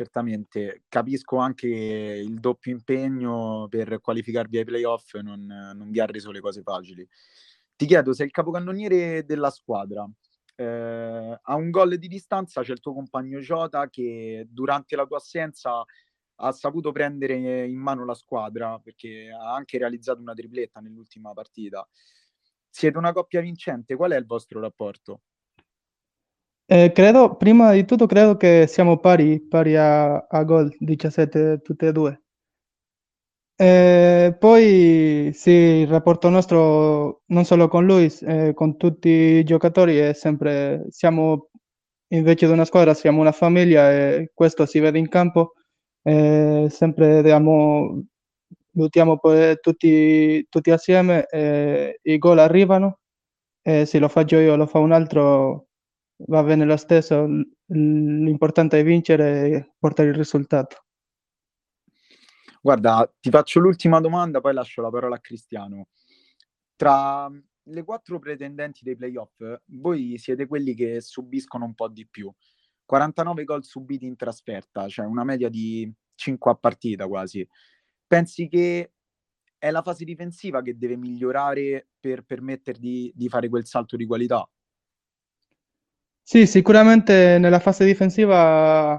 Certamente. Capisco anche il doppio impegno per qualificarvi ai playoff, non, non vi ha reso le cose facili. Ti chiedo, sei il capocannoniere della squadra. Eh, a un gol di distanza c'è il tuo compagno Jota che durante la tua assenza ha saputo prendere in mano la squadra perché ha anche realizzato una tripletta nell'ultima partita. Siete una coppia vincente, qual è il vostro rapporto? Eh, credo, prima di tutto, credo che siamo pari, pari a, a gol, 17 tutte e due. Eh, poi sì, il rapporto nostro non solo con lui, eh, con tutti i giocatori è sempre, siamo invece di una squadra, siamo una famiglia e questo si vede in campo. Eh, sempre diamo, lottiamo poi tutti, tutti assieme, i gol arrivano, se lo faccio io lo fa un altro va bene lo stesso, l'importante è vincere e portare il risultato. Guarda, ti faccio l'ultima domanda, poi lascio la parola a Cristiano. Tra le quattro pretendenti dei playoff, voi siete quelli che subiscono un po' di più. 49 gol subiti in trasferta, cioè una media di 5 a partita quasi. Pensi che è la fase difensiva che deve migliorare per permettervi di fare quel salto di qualità? Sì, sicuramente nella fase difensiva,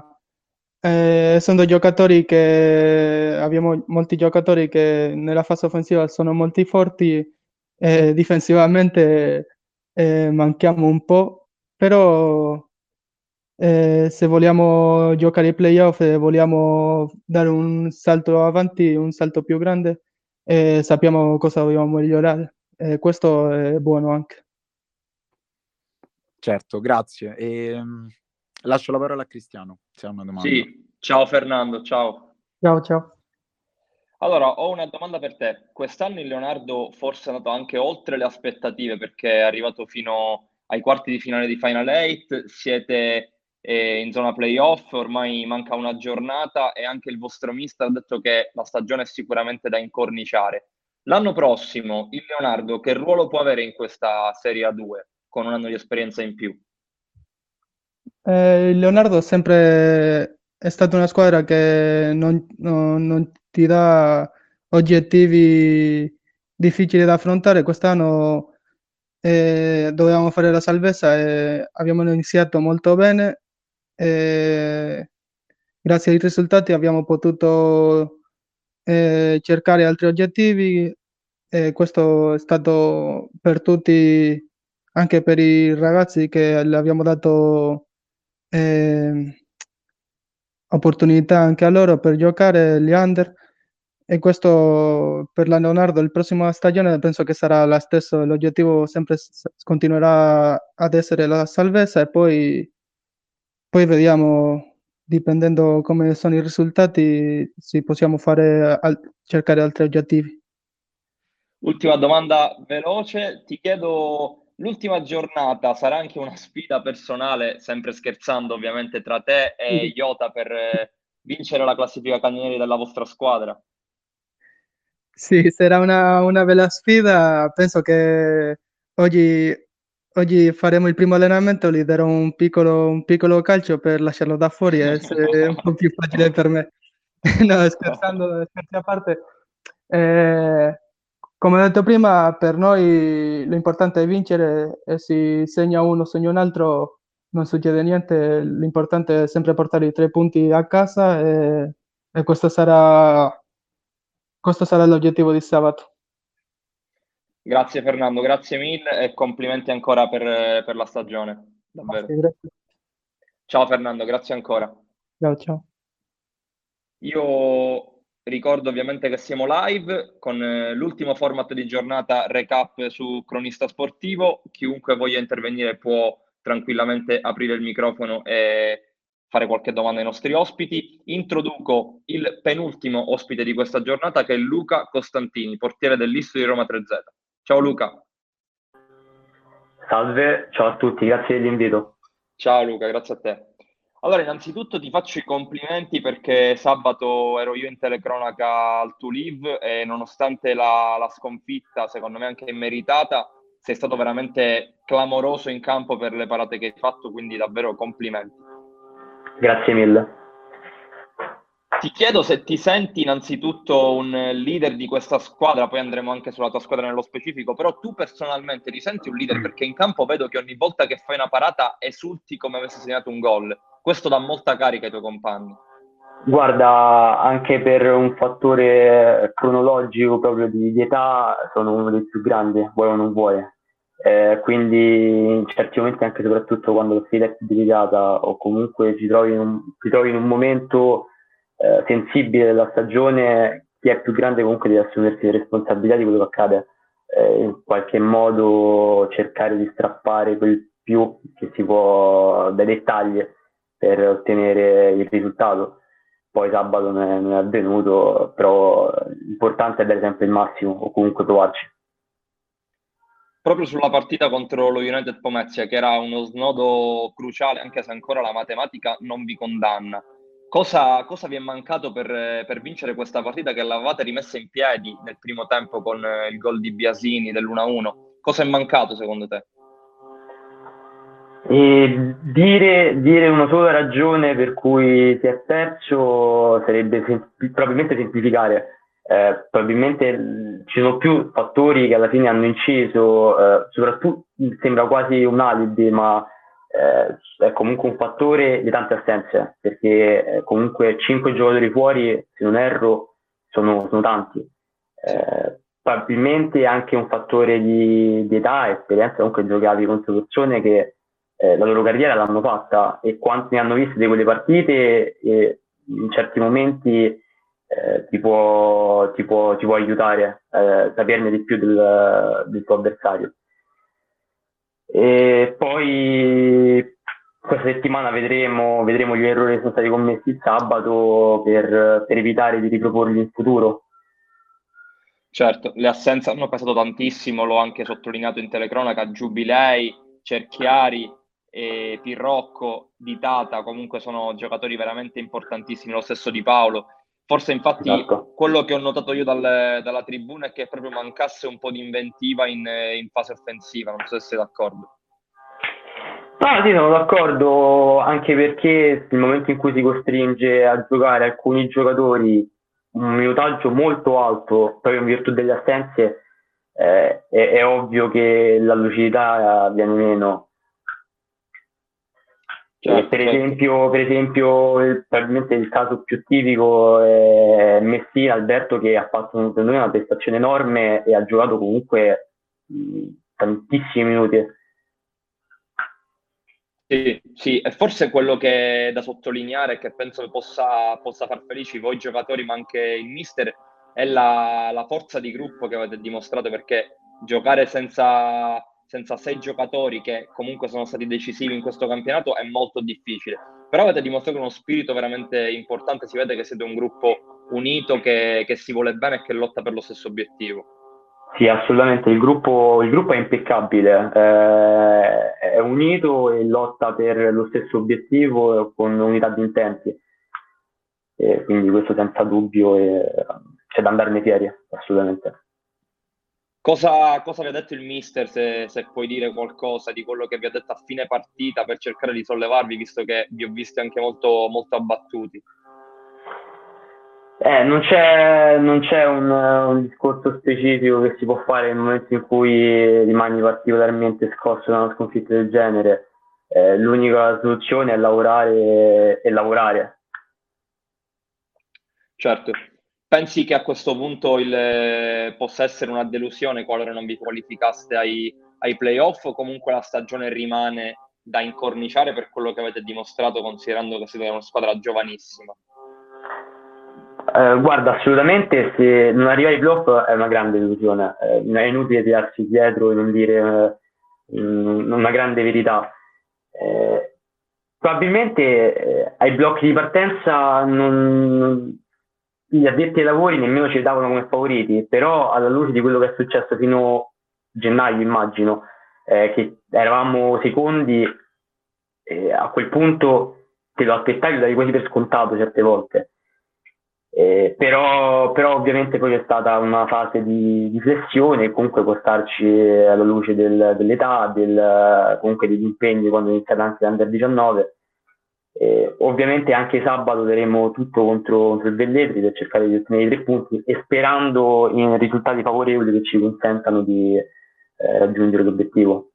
eh, essendo giocatori che abbiamo molti giocatori che nella fase offensiva sono molto forti, eh, difensivamente eh, manchiamo un po', però eh, se vogliamo giocare i playoff e vogliamo dare un salto avanti, un salto più grande, eh, sappiamo cosa dobbiamo migliorare. questo è buono anche. Certo, grazie. E, um, lascio la parola a Cristiano, se ha una domanda. Sì, ciao Fernando, ciao. Ciao, ciao. Allora, ho una domanda per te. Quest'anno il Leonardo forse è andato anche oltre le aspettative perché è arrivato fino ai quarti di finale di Final 8, siete eh, in zona playoff, ormai manca una giornata e anche il vostro mister ha detto che la stagione è sicuramente da incorniciare. L'anno prossimo il Leonardo che ruolo può avere in questa Serie A2? Con un anno di esperienza in più? Eh, Leonardo sempre è stata una squadra che non, non, non ti dà oggettivi difficili da affrontare. Quest'anno eh, dovevamo fare la salvezza e abbiamo iniziato molto bene. E grazie ai risultati abbiamo potuto eh, cercare altri oggettivi. E questo è stato per tutti anche per i ragazzi che le abbiamo dato eh, opportunità anche a loro per giocare gli under. E questo per la Leonardo la prossima stagione penso che sarà la stessa. L'obiettivo sempre continuerà ad essere la salvezza e poi, poi vediamo dipendendo come sono i risultati se possiamo fare al, cercare altri obiettivi. Ultima domanda veloce. Ti chiedo L'ultima giornata sarà anche una sfida personale, sempre scherzando ovviamente, tra te e Iota per eh, vincere la classifica cannonieri della vostra squadra. Sì, sarà una, una bella sfida. Penso che oggi, oggi faremo il primo allenamento, gli darò un piccolo, un piccolo calcio per lasciarlo da fuori e essere (laughs) un po' più facile per me. (laughs) no, scherzando, scherzi a parte. Eh, come ho detto prima, per noi l'importante è vincere e se segna uno, segna un altro, non succede niente. L'importante è sempre portare i tre punti a casa e, e questo, sarà, questo sarà l'obiettivo di sabato. Grazie Fernando, grazie mille e complimenti ancora per, per la stagione. Davvero. Grazie, ciao Fernando, grazie ancora. Ciao, ciao. Io Ricordo ovviamente che siamo live con eh, l'ultimo format di giornata recap su Cronista Sportivo. Chiunque voglia intervenire può tranquillamente aprire il microfono e fare qualche domanda ai nostri ospiti. Introduco il penultimo ospite di questa giornata che è Luca Costantini, portiere dell'Isto di Roma 3Z. Ciao Luca. Salve, ciao a tutti, grazie dell'invito. Ciao Luca, grazie a te. Allora, innanzitutto ti faccio i complimenti perché sabato ero io in telecronaca al To Live e nonostante la, la sconfitta, secondo me anche immeritata, sei stato veramente clamoroso in campo per le parate che hai fatto, quindi davvero complimenti. Grazie mille. Ti chiedo se ti senti innanzitutto un leader di questa squadra, poi andremo anche sulla tua squadra nello specifico, però tu personalmente ti senti un leader perché in campo vedo che ogni volta che fai una parata esulti come avessi segnato un gol. Questo dà molta carica ai tuoi compagni. Guarda, anche per un fattore cronologico proprio di, di età, sono uno dei più grandi, vuoi o non vuoi. Eh, quindi in certi momenti, anche soprattutto quando più delicata o comunque ti trovi in un, ti trovi in un momento eh, sensibile della stagione, chi è più grande comunque deve assumersi le responsabilità di quello che accade, eh, in qualche modo cercare di strappare quel più che si può dai dettagli per ottenere il risultato. Poi sabato non è, non è avvenuto, però l'importante è dare sempre il massimo o comunque provarci proprio sulla partita contro lo United Pomezia, che era uno snodo cruciale, anche se ancora la matematica non vi condanna. Cosa, cosa vi è mancato per, per, vincere questa partita che l'avevate rimessa in piedi nel primo tempo con eh, il gol di Biasini dell'1-1? Cosa è mancato secondo te? Dire, dire, una sola ragione per cui si è perso sarebbe sem- probabilmente semplificare. Eh, probabilmente ci sono più fattori che alla fine hanno inciso, eh, soprattutto sembra quasi un alibi, ma eh, è comunque un fattore di tante assenze, perché eh, comunque 5 giocatori fuori, se non erro, sono, sono tanti. Eh, probabilmente anche un fattore di, di età, esperienza, comunque giocavi contro persone che eh, la loro carriera l'hanno fatta e quanti ne hanno viste di quelle partite e in certi momenti eh, ti, può, ti, può, ti, può, aiutare a eh, saperne di più del, del tuo avversario. E poi questa settimana vedremo, vedremo, gli errori che sono stati commessi il sabato per, per, evitare di riproporli in futuro. Certo, le assenze hanno pesato tantissimo, l'ho anche sottolineato in telecronaca, Giubilei, Cerchiari e Pirrocco, Di Tata, comunque sono giocatori veramente importantissimi, lo stesso Di Paolo. Forse infatti esatto. quello che ho notato io dal, dalla tribuna è che proprio mancasse un po' di inventiva in, in fase offensiva, non so se sei d'accordo. Ah, sì, sono d'accordo, anche perché nel momento in cui si costringe a giocare alcuni giocatori un minutaggio molto alto, proprio in virtù delle assenze, eh, è, è, ovvio che la lucidità viene meno. Certo, per, certo. esempio, per esempio, il, probabilmente il caso più tipico è Messina Alberto che ha fatto una prestazione enorme e ha giocato comunque tantissimi minuti. Sì, sì, e forse quello che è da sottolineare che penso possa, possa far felici voi giocatori, ma anche il mister, è la, la forza di gruppo che avete dimostrato perché giocare senza senza sei giocatori che comunque sono stati decisivi in questo campionato è molto difficile. Però avete dimostrato uno spirito veramente importante, si vede che siete un gruppo unito, che, che si vuole bene e che lotta per lo stesso obiettivo. Sì, assolutamente, il gruppo, il gruppo è impeccabile, eh, è unito e lotta per lo stesso obiettivo con unità di intenti. E quindi questo senza dubbio è, c'è da andarne fieri, assolutamente. Cosa, cosa vi ha detto il mister, se, se, puoi dire qualcosa di quello che vi ha detto a fine partita per cercare di sollevarvi, visto che vi ho visti anche molto, molto abbattuti? Eh, non c'è, non c'è un, un, discorso specifico che si può fare nel momento in cui rimani particolarmente scosso da una sconfitta del genere. Eh, l'unica soluzione è lavorare e lavorare. Certo, Pensi che a questo punto il, eh, possa essere una delusione qualora non vi qualificaste ai, ai playoff o comunque la stagione rimane da incorniciare per quello che avete dimostrato considerando che siete una squadra giovanissima? Eh, guarda, assolutamente se non arriva ai playoff è una grande delusione, eh, è inutile tirarsi dietro e non dire eh, una grande verità. Eh, probabilmente eh, ai blocchi di partenza non, gli addetti ai lavori nemmeno ci davano come favoriti, però alla luce di quello che è successo fino a gennaio, immagino, eh, che eravamo secondi, eh, a quel punto te lo aspettavi, lo davi quasi per scontato certe volte. Eh, però, però, ovviamente poi c'è stata una fase di, di flessione comunque può starci alla luce del, dell'età, del, comunque degli impegni quando è iniziata anche l'Under 19 Eh, ovviamente anche sabato daremo tutto contro, contro il Velletri per cercare di ottenere i tre punti e sperando in risultati favorevoli che ci consentano di eh, raggiungere l'obiettivo.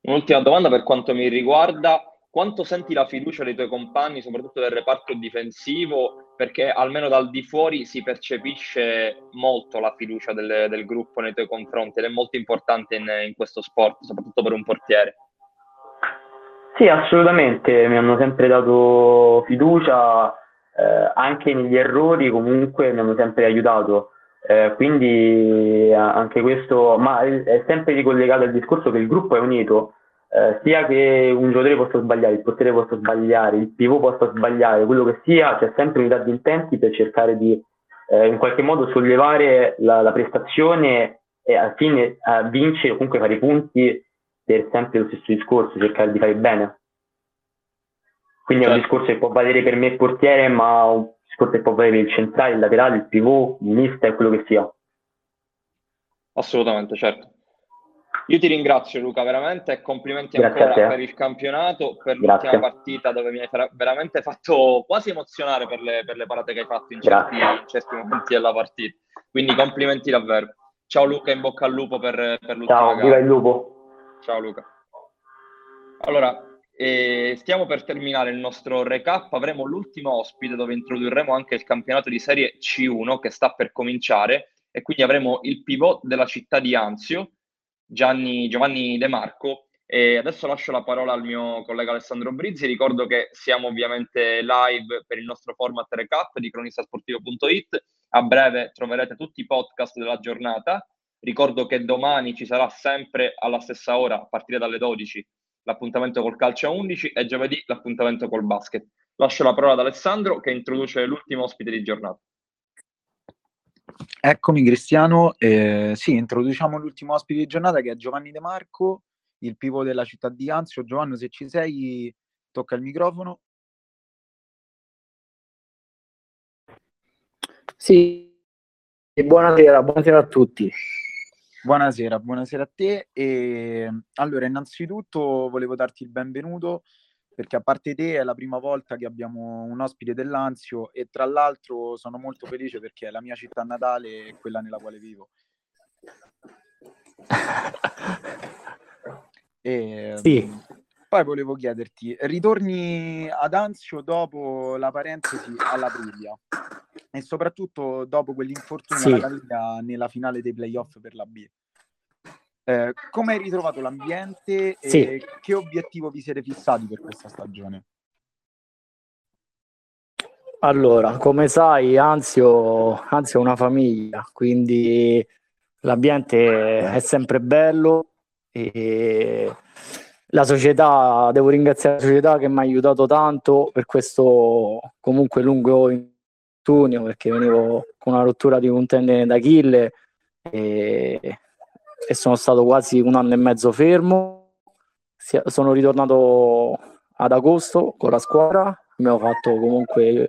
Un'ultima domanda per quanto mi riguarda, quanto senti la fiducia dei tuoi compagni, soprattutto del reparto difensivo, perché almeno dal di fuori si percepisce molto la fiducia del, del gruppo nei tuoi confronti ed è molto importante in, in questo sport, soprattutto per un portiere. Sì, assolutamente, mi hanno sempre dato fiducia, eh, anche negli errori comunque mi hanno sempre aiutato. Eh, quindi anche questo, ma è sempre ricollegato al discorso che il gruppo è unito, eh, sia che un giocatore possa sbagliare, il portiere possa sbagliare, il pivot possa sbagliare, quello che sia, c'è sempre unità di intenti per cercare di eh, in qualche modo sollevare la, la prestazione e alla fine eh, vincere comunque fare i punti per sempre lo stesso discorso, cercare di fare bene. Quindi è un certo. discorso che può valere per me il portiere, ma un discorso che può valere il centrale, il laterale, il pivot, il mister, quello che sia. Assolutamente, certo. Io ti ringrazio Luca veramente e complimenti Grazie ancora per il campionato, per Grazie. l'ultima partita dove mi hai veramente fatto quasi emozionare per le, per le parate che hai fatto in certi, in certi, momenti della partita. Quindi complimenti davvero. Ciao Luca, in bocca al lupo per, per l'ultima Ciao, gara. viva il lupo. Ciao Luca. Allora, eh, stiamo per terminare il nostro recap. Avremo l'ultimo ospite dove introdurremo anche il campionato di serie C1 che sta per cominciare e quindi avremo il pivot della città di Anzio, Gianni, Giovanni De Marco. E adesso lascio la parola al mio collega Alessandro Brizzi. Ricordo che siamo ovviamente live per il nostro format recap di cronistasportivo.it. A breve troverete tutti i podcast della giornata Ricordo che domani ci sarà sempre alla stessa ora, a partire dalle 12, l'appuntamento col calcio a 11 e giovedì l'appuntamento col basket. Lascio la parola ad Alessandro che introduce l'ultimo ospite di giornata. Eccomi Cristiano, eh, sì, introduciamo l'ultimo ospite di giornata che è Giovanni De Marco, il pivot della città di Anzio. Giovanni, se ci sei, tocca il microfono. Sì, buonasera, buonasera a tutti. Buonasera, buonasera a te. E, allora, innanzitutto volevo darti il benvenuto perché a parte te è la prima volta che abbiamo un ospite dell'Anzio e tra l'altro sono molto felice perché è la mia città natale e quella nella quale vivo. (laughs) e, sì. Poi volevo chiederti, ritorni ad Anzio dopo la parentesi alla Puglia e soprattutto dopo quell'infortunio sì. alla caviglia nella finale dei playoff per la B. Eh, come hai ritrovato l'ambiente e sì. che obiettivo vi siete fissati per questa stagione? Allora, come sai, Anzio, è una famiglia, quindi l'ambiente è sempre bello e la società, devo ringraziare la società che mi ha aiutato tanto per questo comunque lungo infortunio perché venivo con una rottura di un tendine d'Achille e, e sono stato quasi un anno e mezzo fermo. Sono ritornato ad agosto con la squadra, abbiamo fatto comunque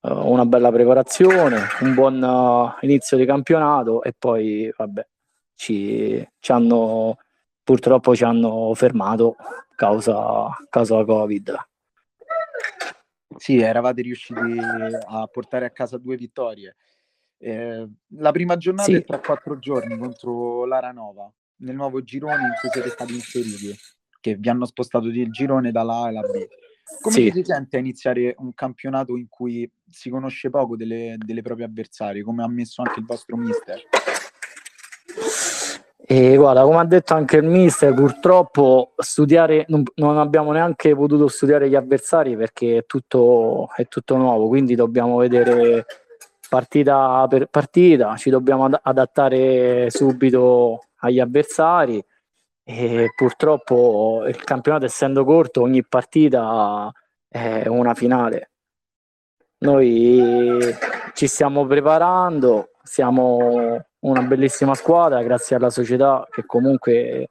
uh, una bella preparazione, un buon uh, inizio di campionato e poi vabbè, ci, ci hanno purtroppo ci hanno fermato causa, causa Covid. Sì, eravate riusciti a portare a casa due vittorie. Eh, la prima giornata sì. è tra quattro giorni contro l'Aranova, nel nuovo girone in cui siete stati inseriti, che vi hanno spostato il girone dalla A alla B. Come sì. si sente a iniziare un campionato in cui si conosce poco delle, delle proprie avversarie, come ha messo anche il vostro mister? E guarda, come ha detto anche il mister, purtroppo studiare non, non, abbiamo neanche potuto studiare gli avversari perché è tutto, è tutto nuovo, quindi dobbiamo vedere partita per partita, ci dobbiamo ad- adattare subito agli avversari e purtroppo il campionato essendo corto ogni partita è una finale. Noi ci stiamo preparando, siamo una bellissima squadra grazie alla società che comunque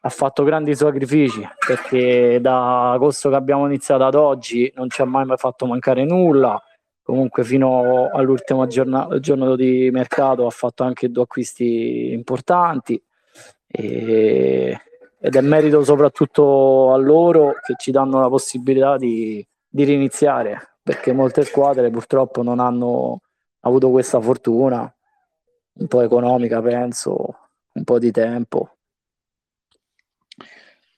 ha fatto grandi sacrifici perché da agosto che abbiamo iniziato ad oggi non ci ha mai fatto mancare nulla. Comunque fino all'ultimo giorno, giorno di mercato ha fatto anche due acquisti importanti e, ed è merito soprattutto a loro che ci danno la possibilità di, di riniziare, perché molte squadre purtroppo non hanno avuto questa fortuna, un po' economica penso, un po' di tempo.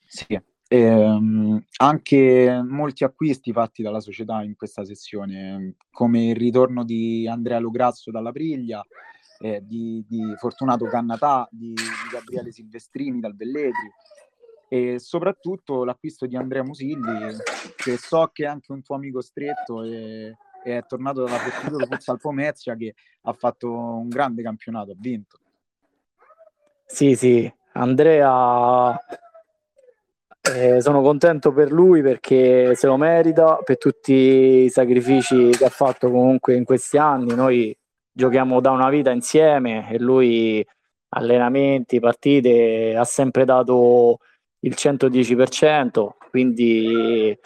Sì, ehm, anche molti acquisti fatti dalla società in questa sessione, come il ritorno di Andrea Lugrasso dalla Priglia, eh, di, di, Fortunato Cannatà, di, di, Gabriele Silvestrini dal Velletri e soprattutto l'acquisto di Andrea Musilli, che so che è anche un tuo amico stretto e è tornato dalla Fortitudo Futsal Pomezia che ha fatto un grande campionato, ha vinto. Sì, sì, Andrea eh, sono contento per lui perché se lo merita per tutti i sacrifici che ha fatto comunque in questi anni. Noi giochiamo da una vita insieme e lui allenamenti, partite ha sempre dato il 110%, quindi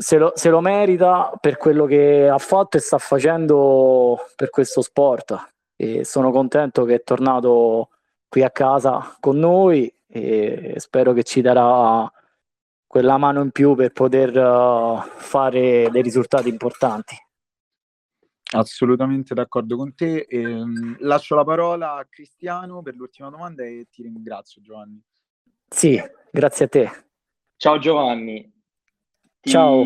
se lo, se lo merita per quello che ha fatto e sta facendo per questo sport. E sono contento che è tornato qui a casa con noi e spero che ci darà quella mano in più per poter uh, fare dei risultati importanti. Assolutamente d'accordo con te. E, um, lascio la parola a Cristiano per l'ultima domanda e ti ringrazio Giovanni. Sì, grazie a te. Ciao Giovanni. Ti... Ciao.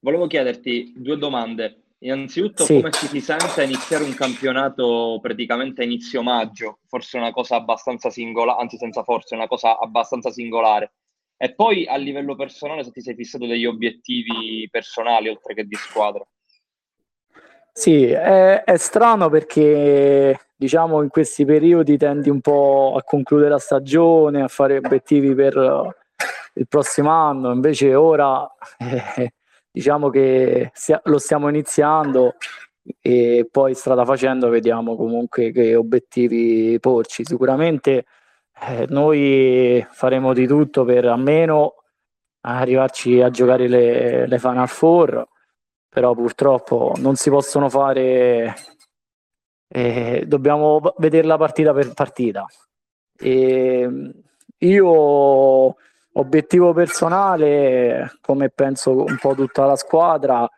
Volevo chiederti due domande. Innanzitutto, sì. come ci si sente a iniziare un campionato praticamente a inizio maggio? Forse una cosa abbastanza singolare, anzi senza forse, una cosa abbastanza singolare. E poi a livello personale, se ti sei fissato degli obiettivi personali oltre che di squadra. Sì, è, è, strano perché diciamo in questi periodi tendi un po' a concludere la stagione, a fare obiettivi per il prossimo anno, invece ora (laughs) eh, diciamo che lo stiamo iniziando e poi strada facendo vediamo comunque che obiettivi porci. Sicuramente eh, noi faremo di tutto per almeno arrivarci a giocare le, le Final Four però purtroppo non si possono fare, eh, dobbiamo vederla partita per partita. E io, obiettivo personale, come penso un po' tutta la squadra,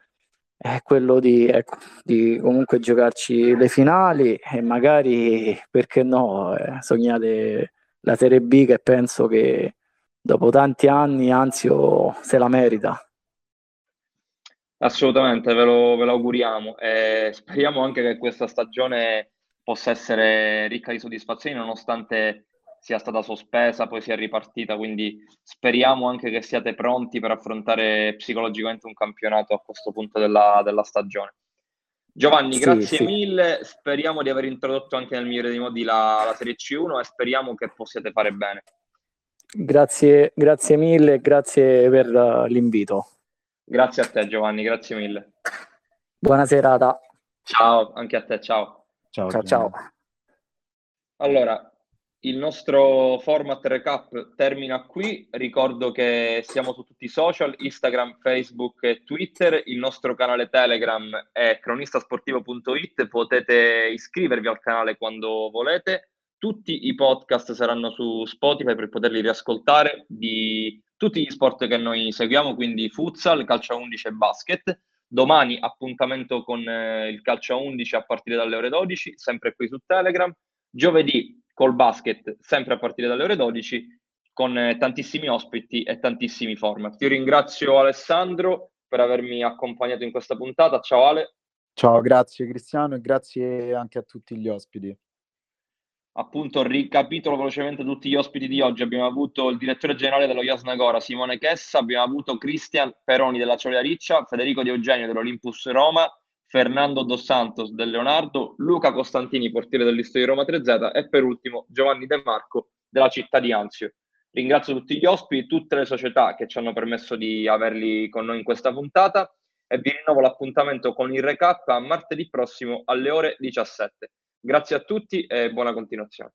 è quello di, ecco, di comunque giocarci le finali e magari, perché no, eh, sognate la Serie B che penso che dopo tanti anni Anzio se la merita. Assolutamente, ve lo, ve lo auguriamo e speriamo anche che questa stagione possa essere ricca di soddisfazioni nonostante sia stata sospesa, poi sia ripartita, quindi speriamo anche che siate pronti per affrontare psicologicamente un campionato a questo punto della, della stagione. Giovanni, sì, grazie sì. mille, speriamo di aver introdotto anche nel migliore dei modi la, la Serie C1 e speriamo che possiate fare bene. Grazie, grazie mille, grazie per uh, l'invito. Grazie a te Giovanni, grazie mille. Buona serata. Ciao, anche a te, ciao. Ciao, ciao. ciao. Allora, il nostro format recap termina qui. Ricordo che siamo su tutti i social, Instagram, Facebook e Twitter. Il nostro canale Telegram è cronistasportivo.it. Potete iscrivervi al canale quando volete. Tutti i podcast saranno su Spotify per poterli riascoltare di tutti gli sport che noi seguiamo, quindi futsal, calcio a 11 e basket. Domani appuntamento con eh, il calcio a 11 a partire dalle ore 12, sempre qui su Telegram. Giovedì col basket, sempre a partire dalle ore 12, con eh, tantissimi ospiti e tantissimi format. Io ringrazio Alessandro per avermi accompagnato in questa puntata. Ciao Ale. Ciao, grazie Cristiano e grazie anche a tutti gli ospiti appunto ricapitolo velocemente tutti gli ospiti di oggi. Abbiamo avuto il direttore generale dello Jasnagora, Simone Chessa, abbiamo avuto Cristian Peroni della Ciolia Riccia, Federico Di Eugenio dell'Olympus Roma, Fernando Dos Santos del Leonardo, Luca Costantini, portiere dell'Istoria di Roma 3Z e per ultimo Giovanni De Marco della città di Anzio. Ringrazio tutti gli ospiti, tutte le società che ci hanno permesso di averli con noi in questa puntata e vi rinnovo l'appuntamento con il recap a martedì prossimo alle ore 17. Grazie a tutti e buona continuazione.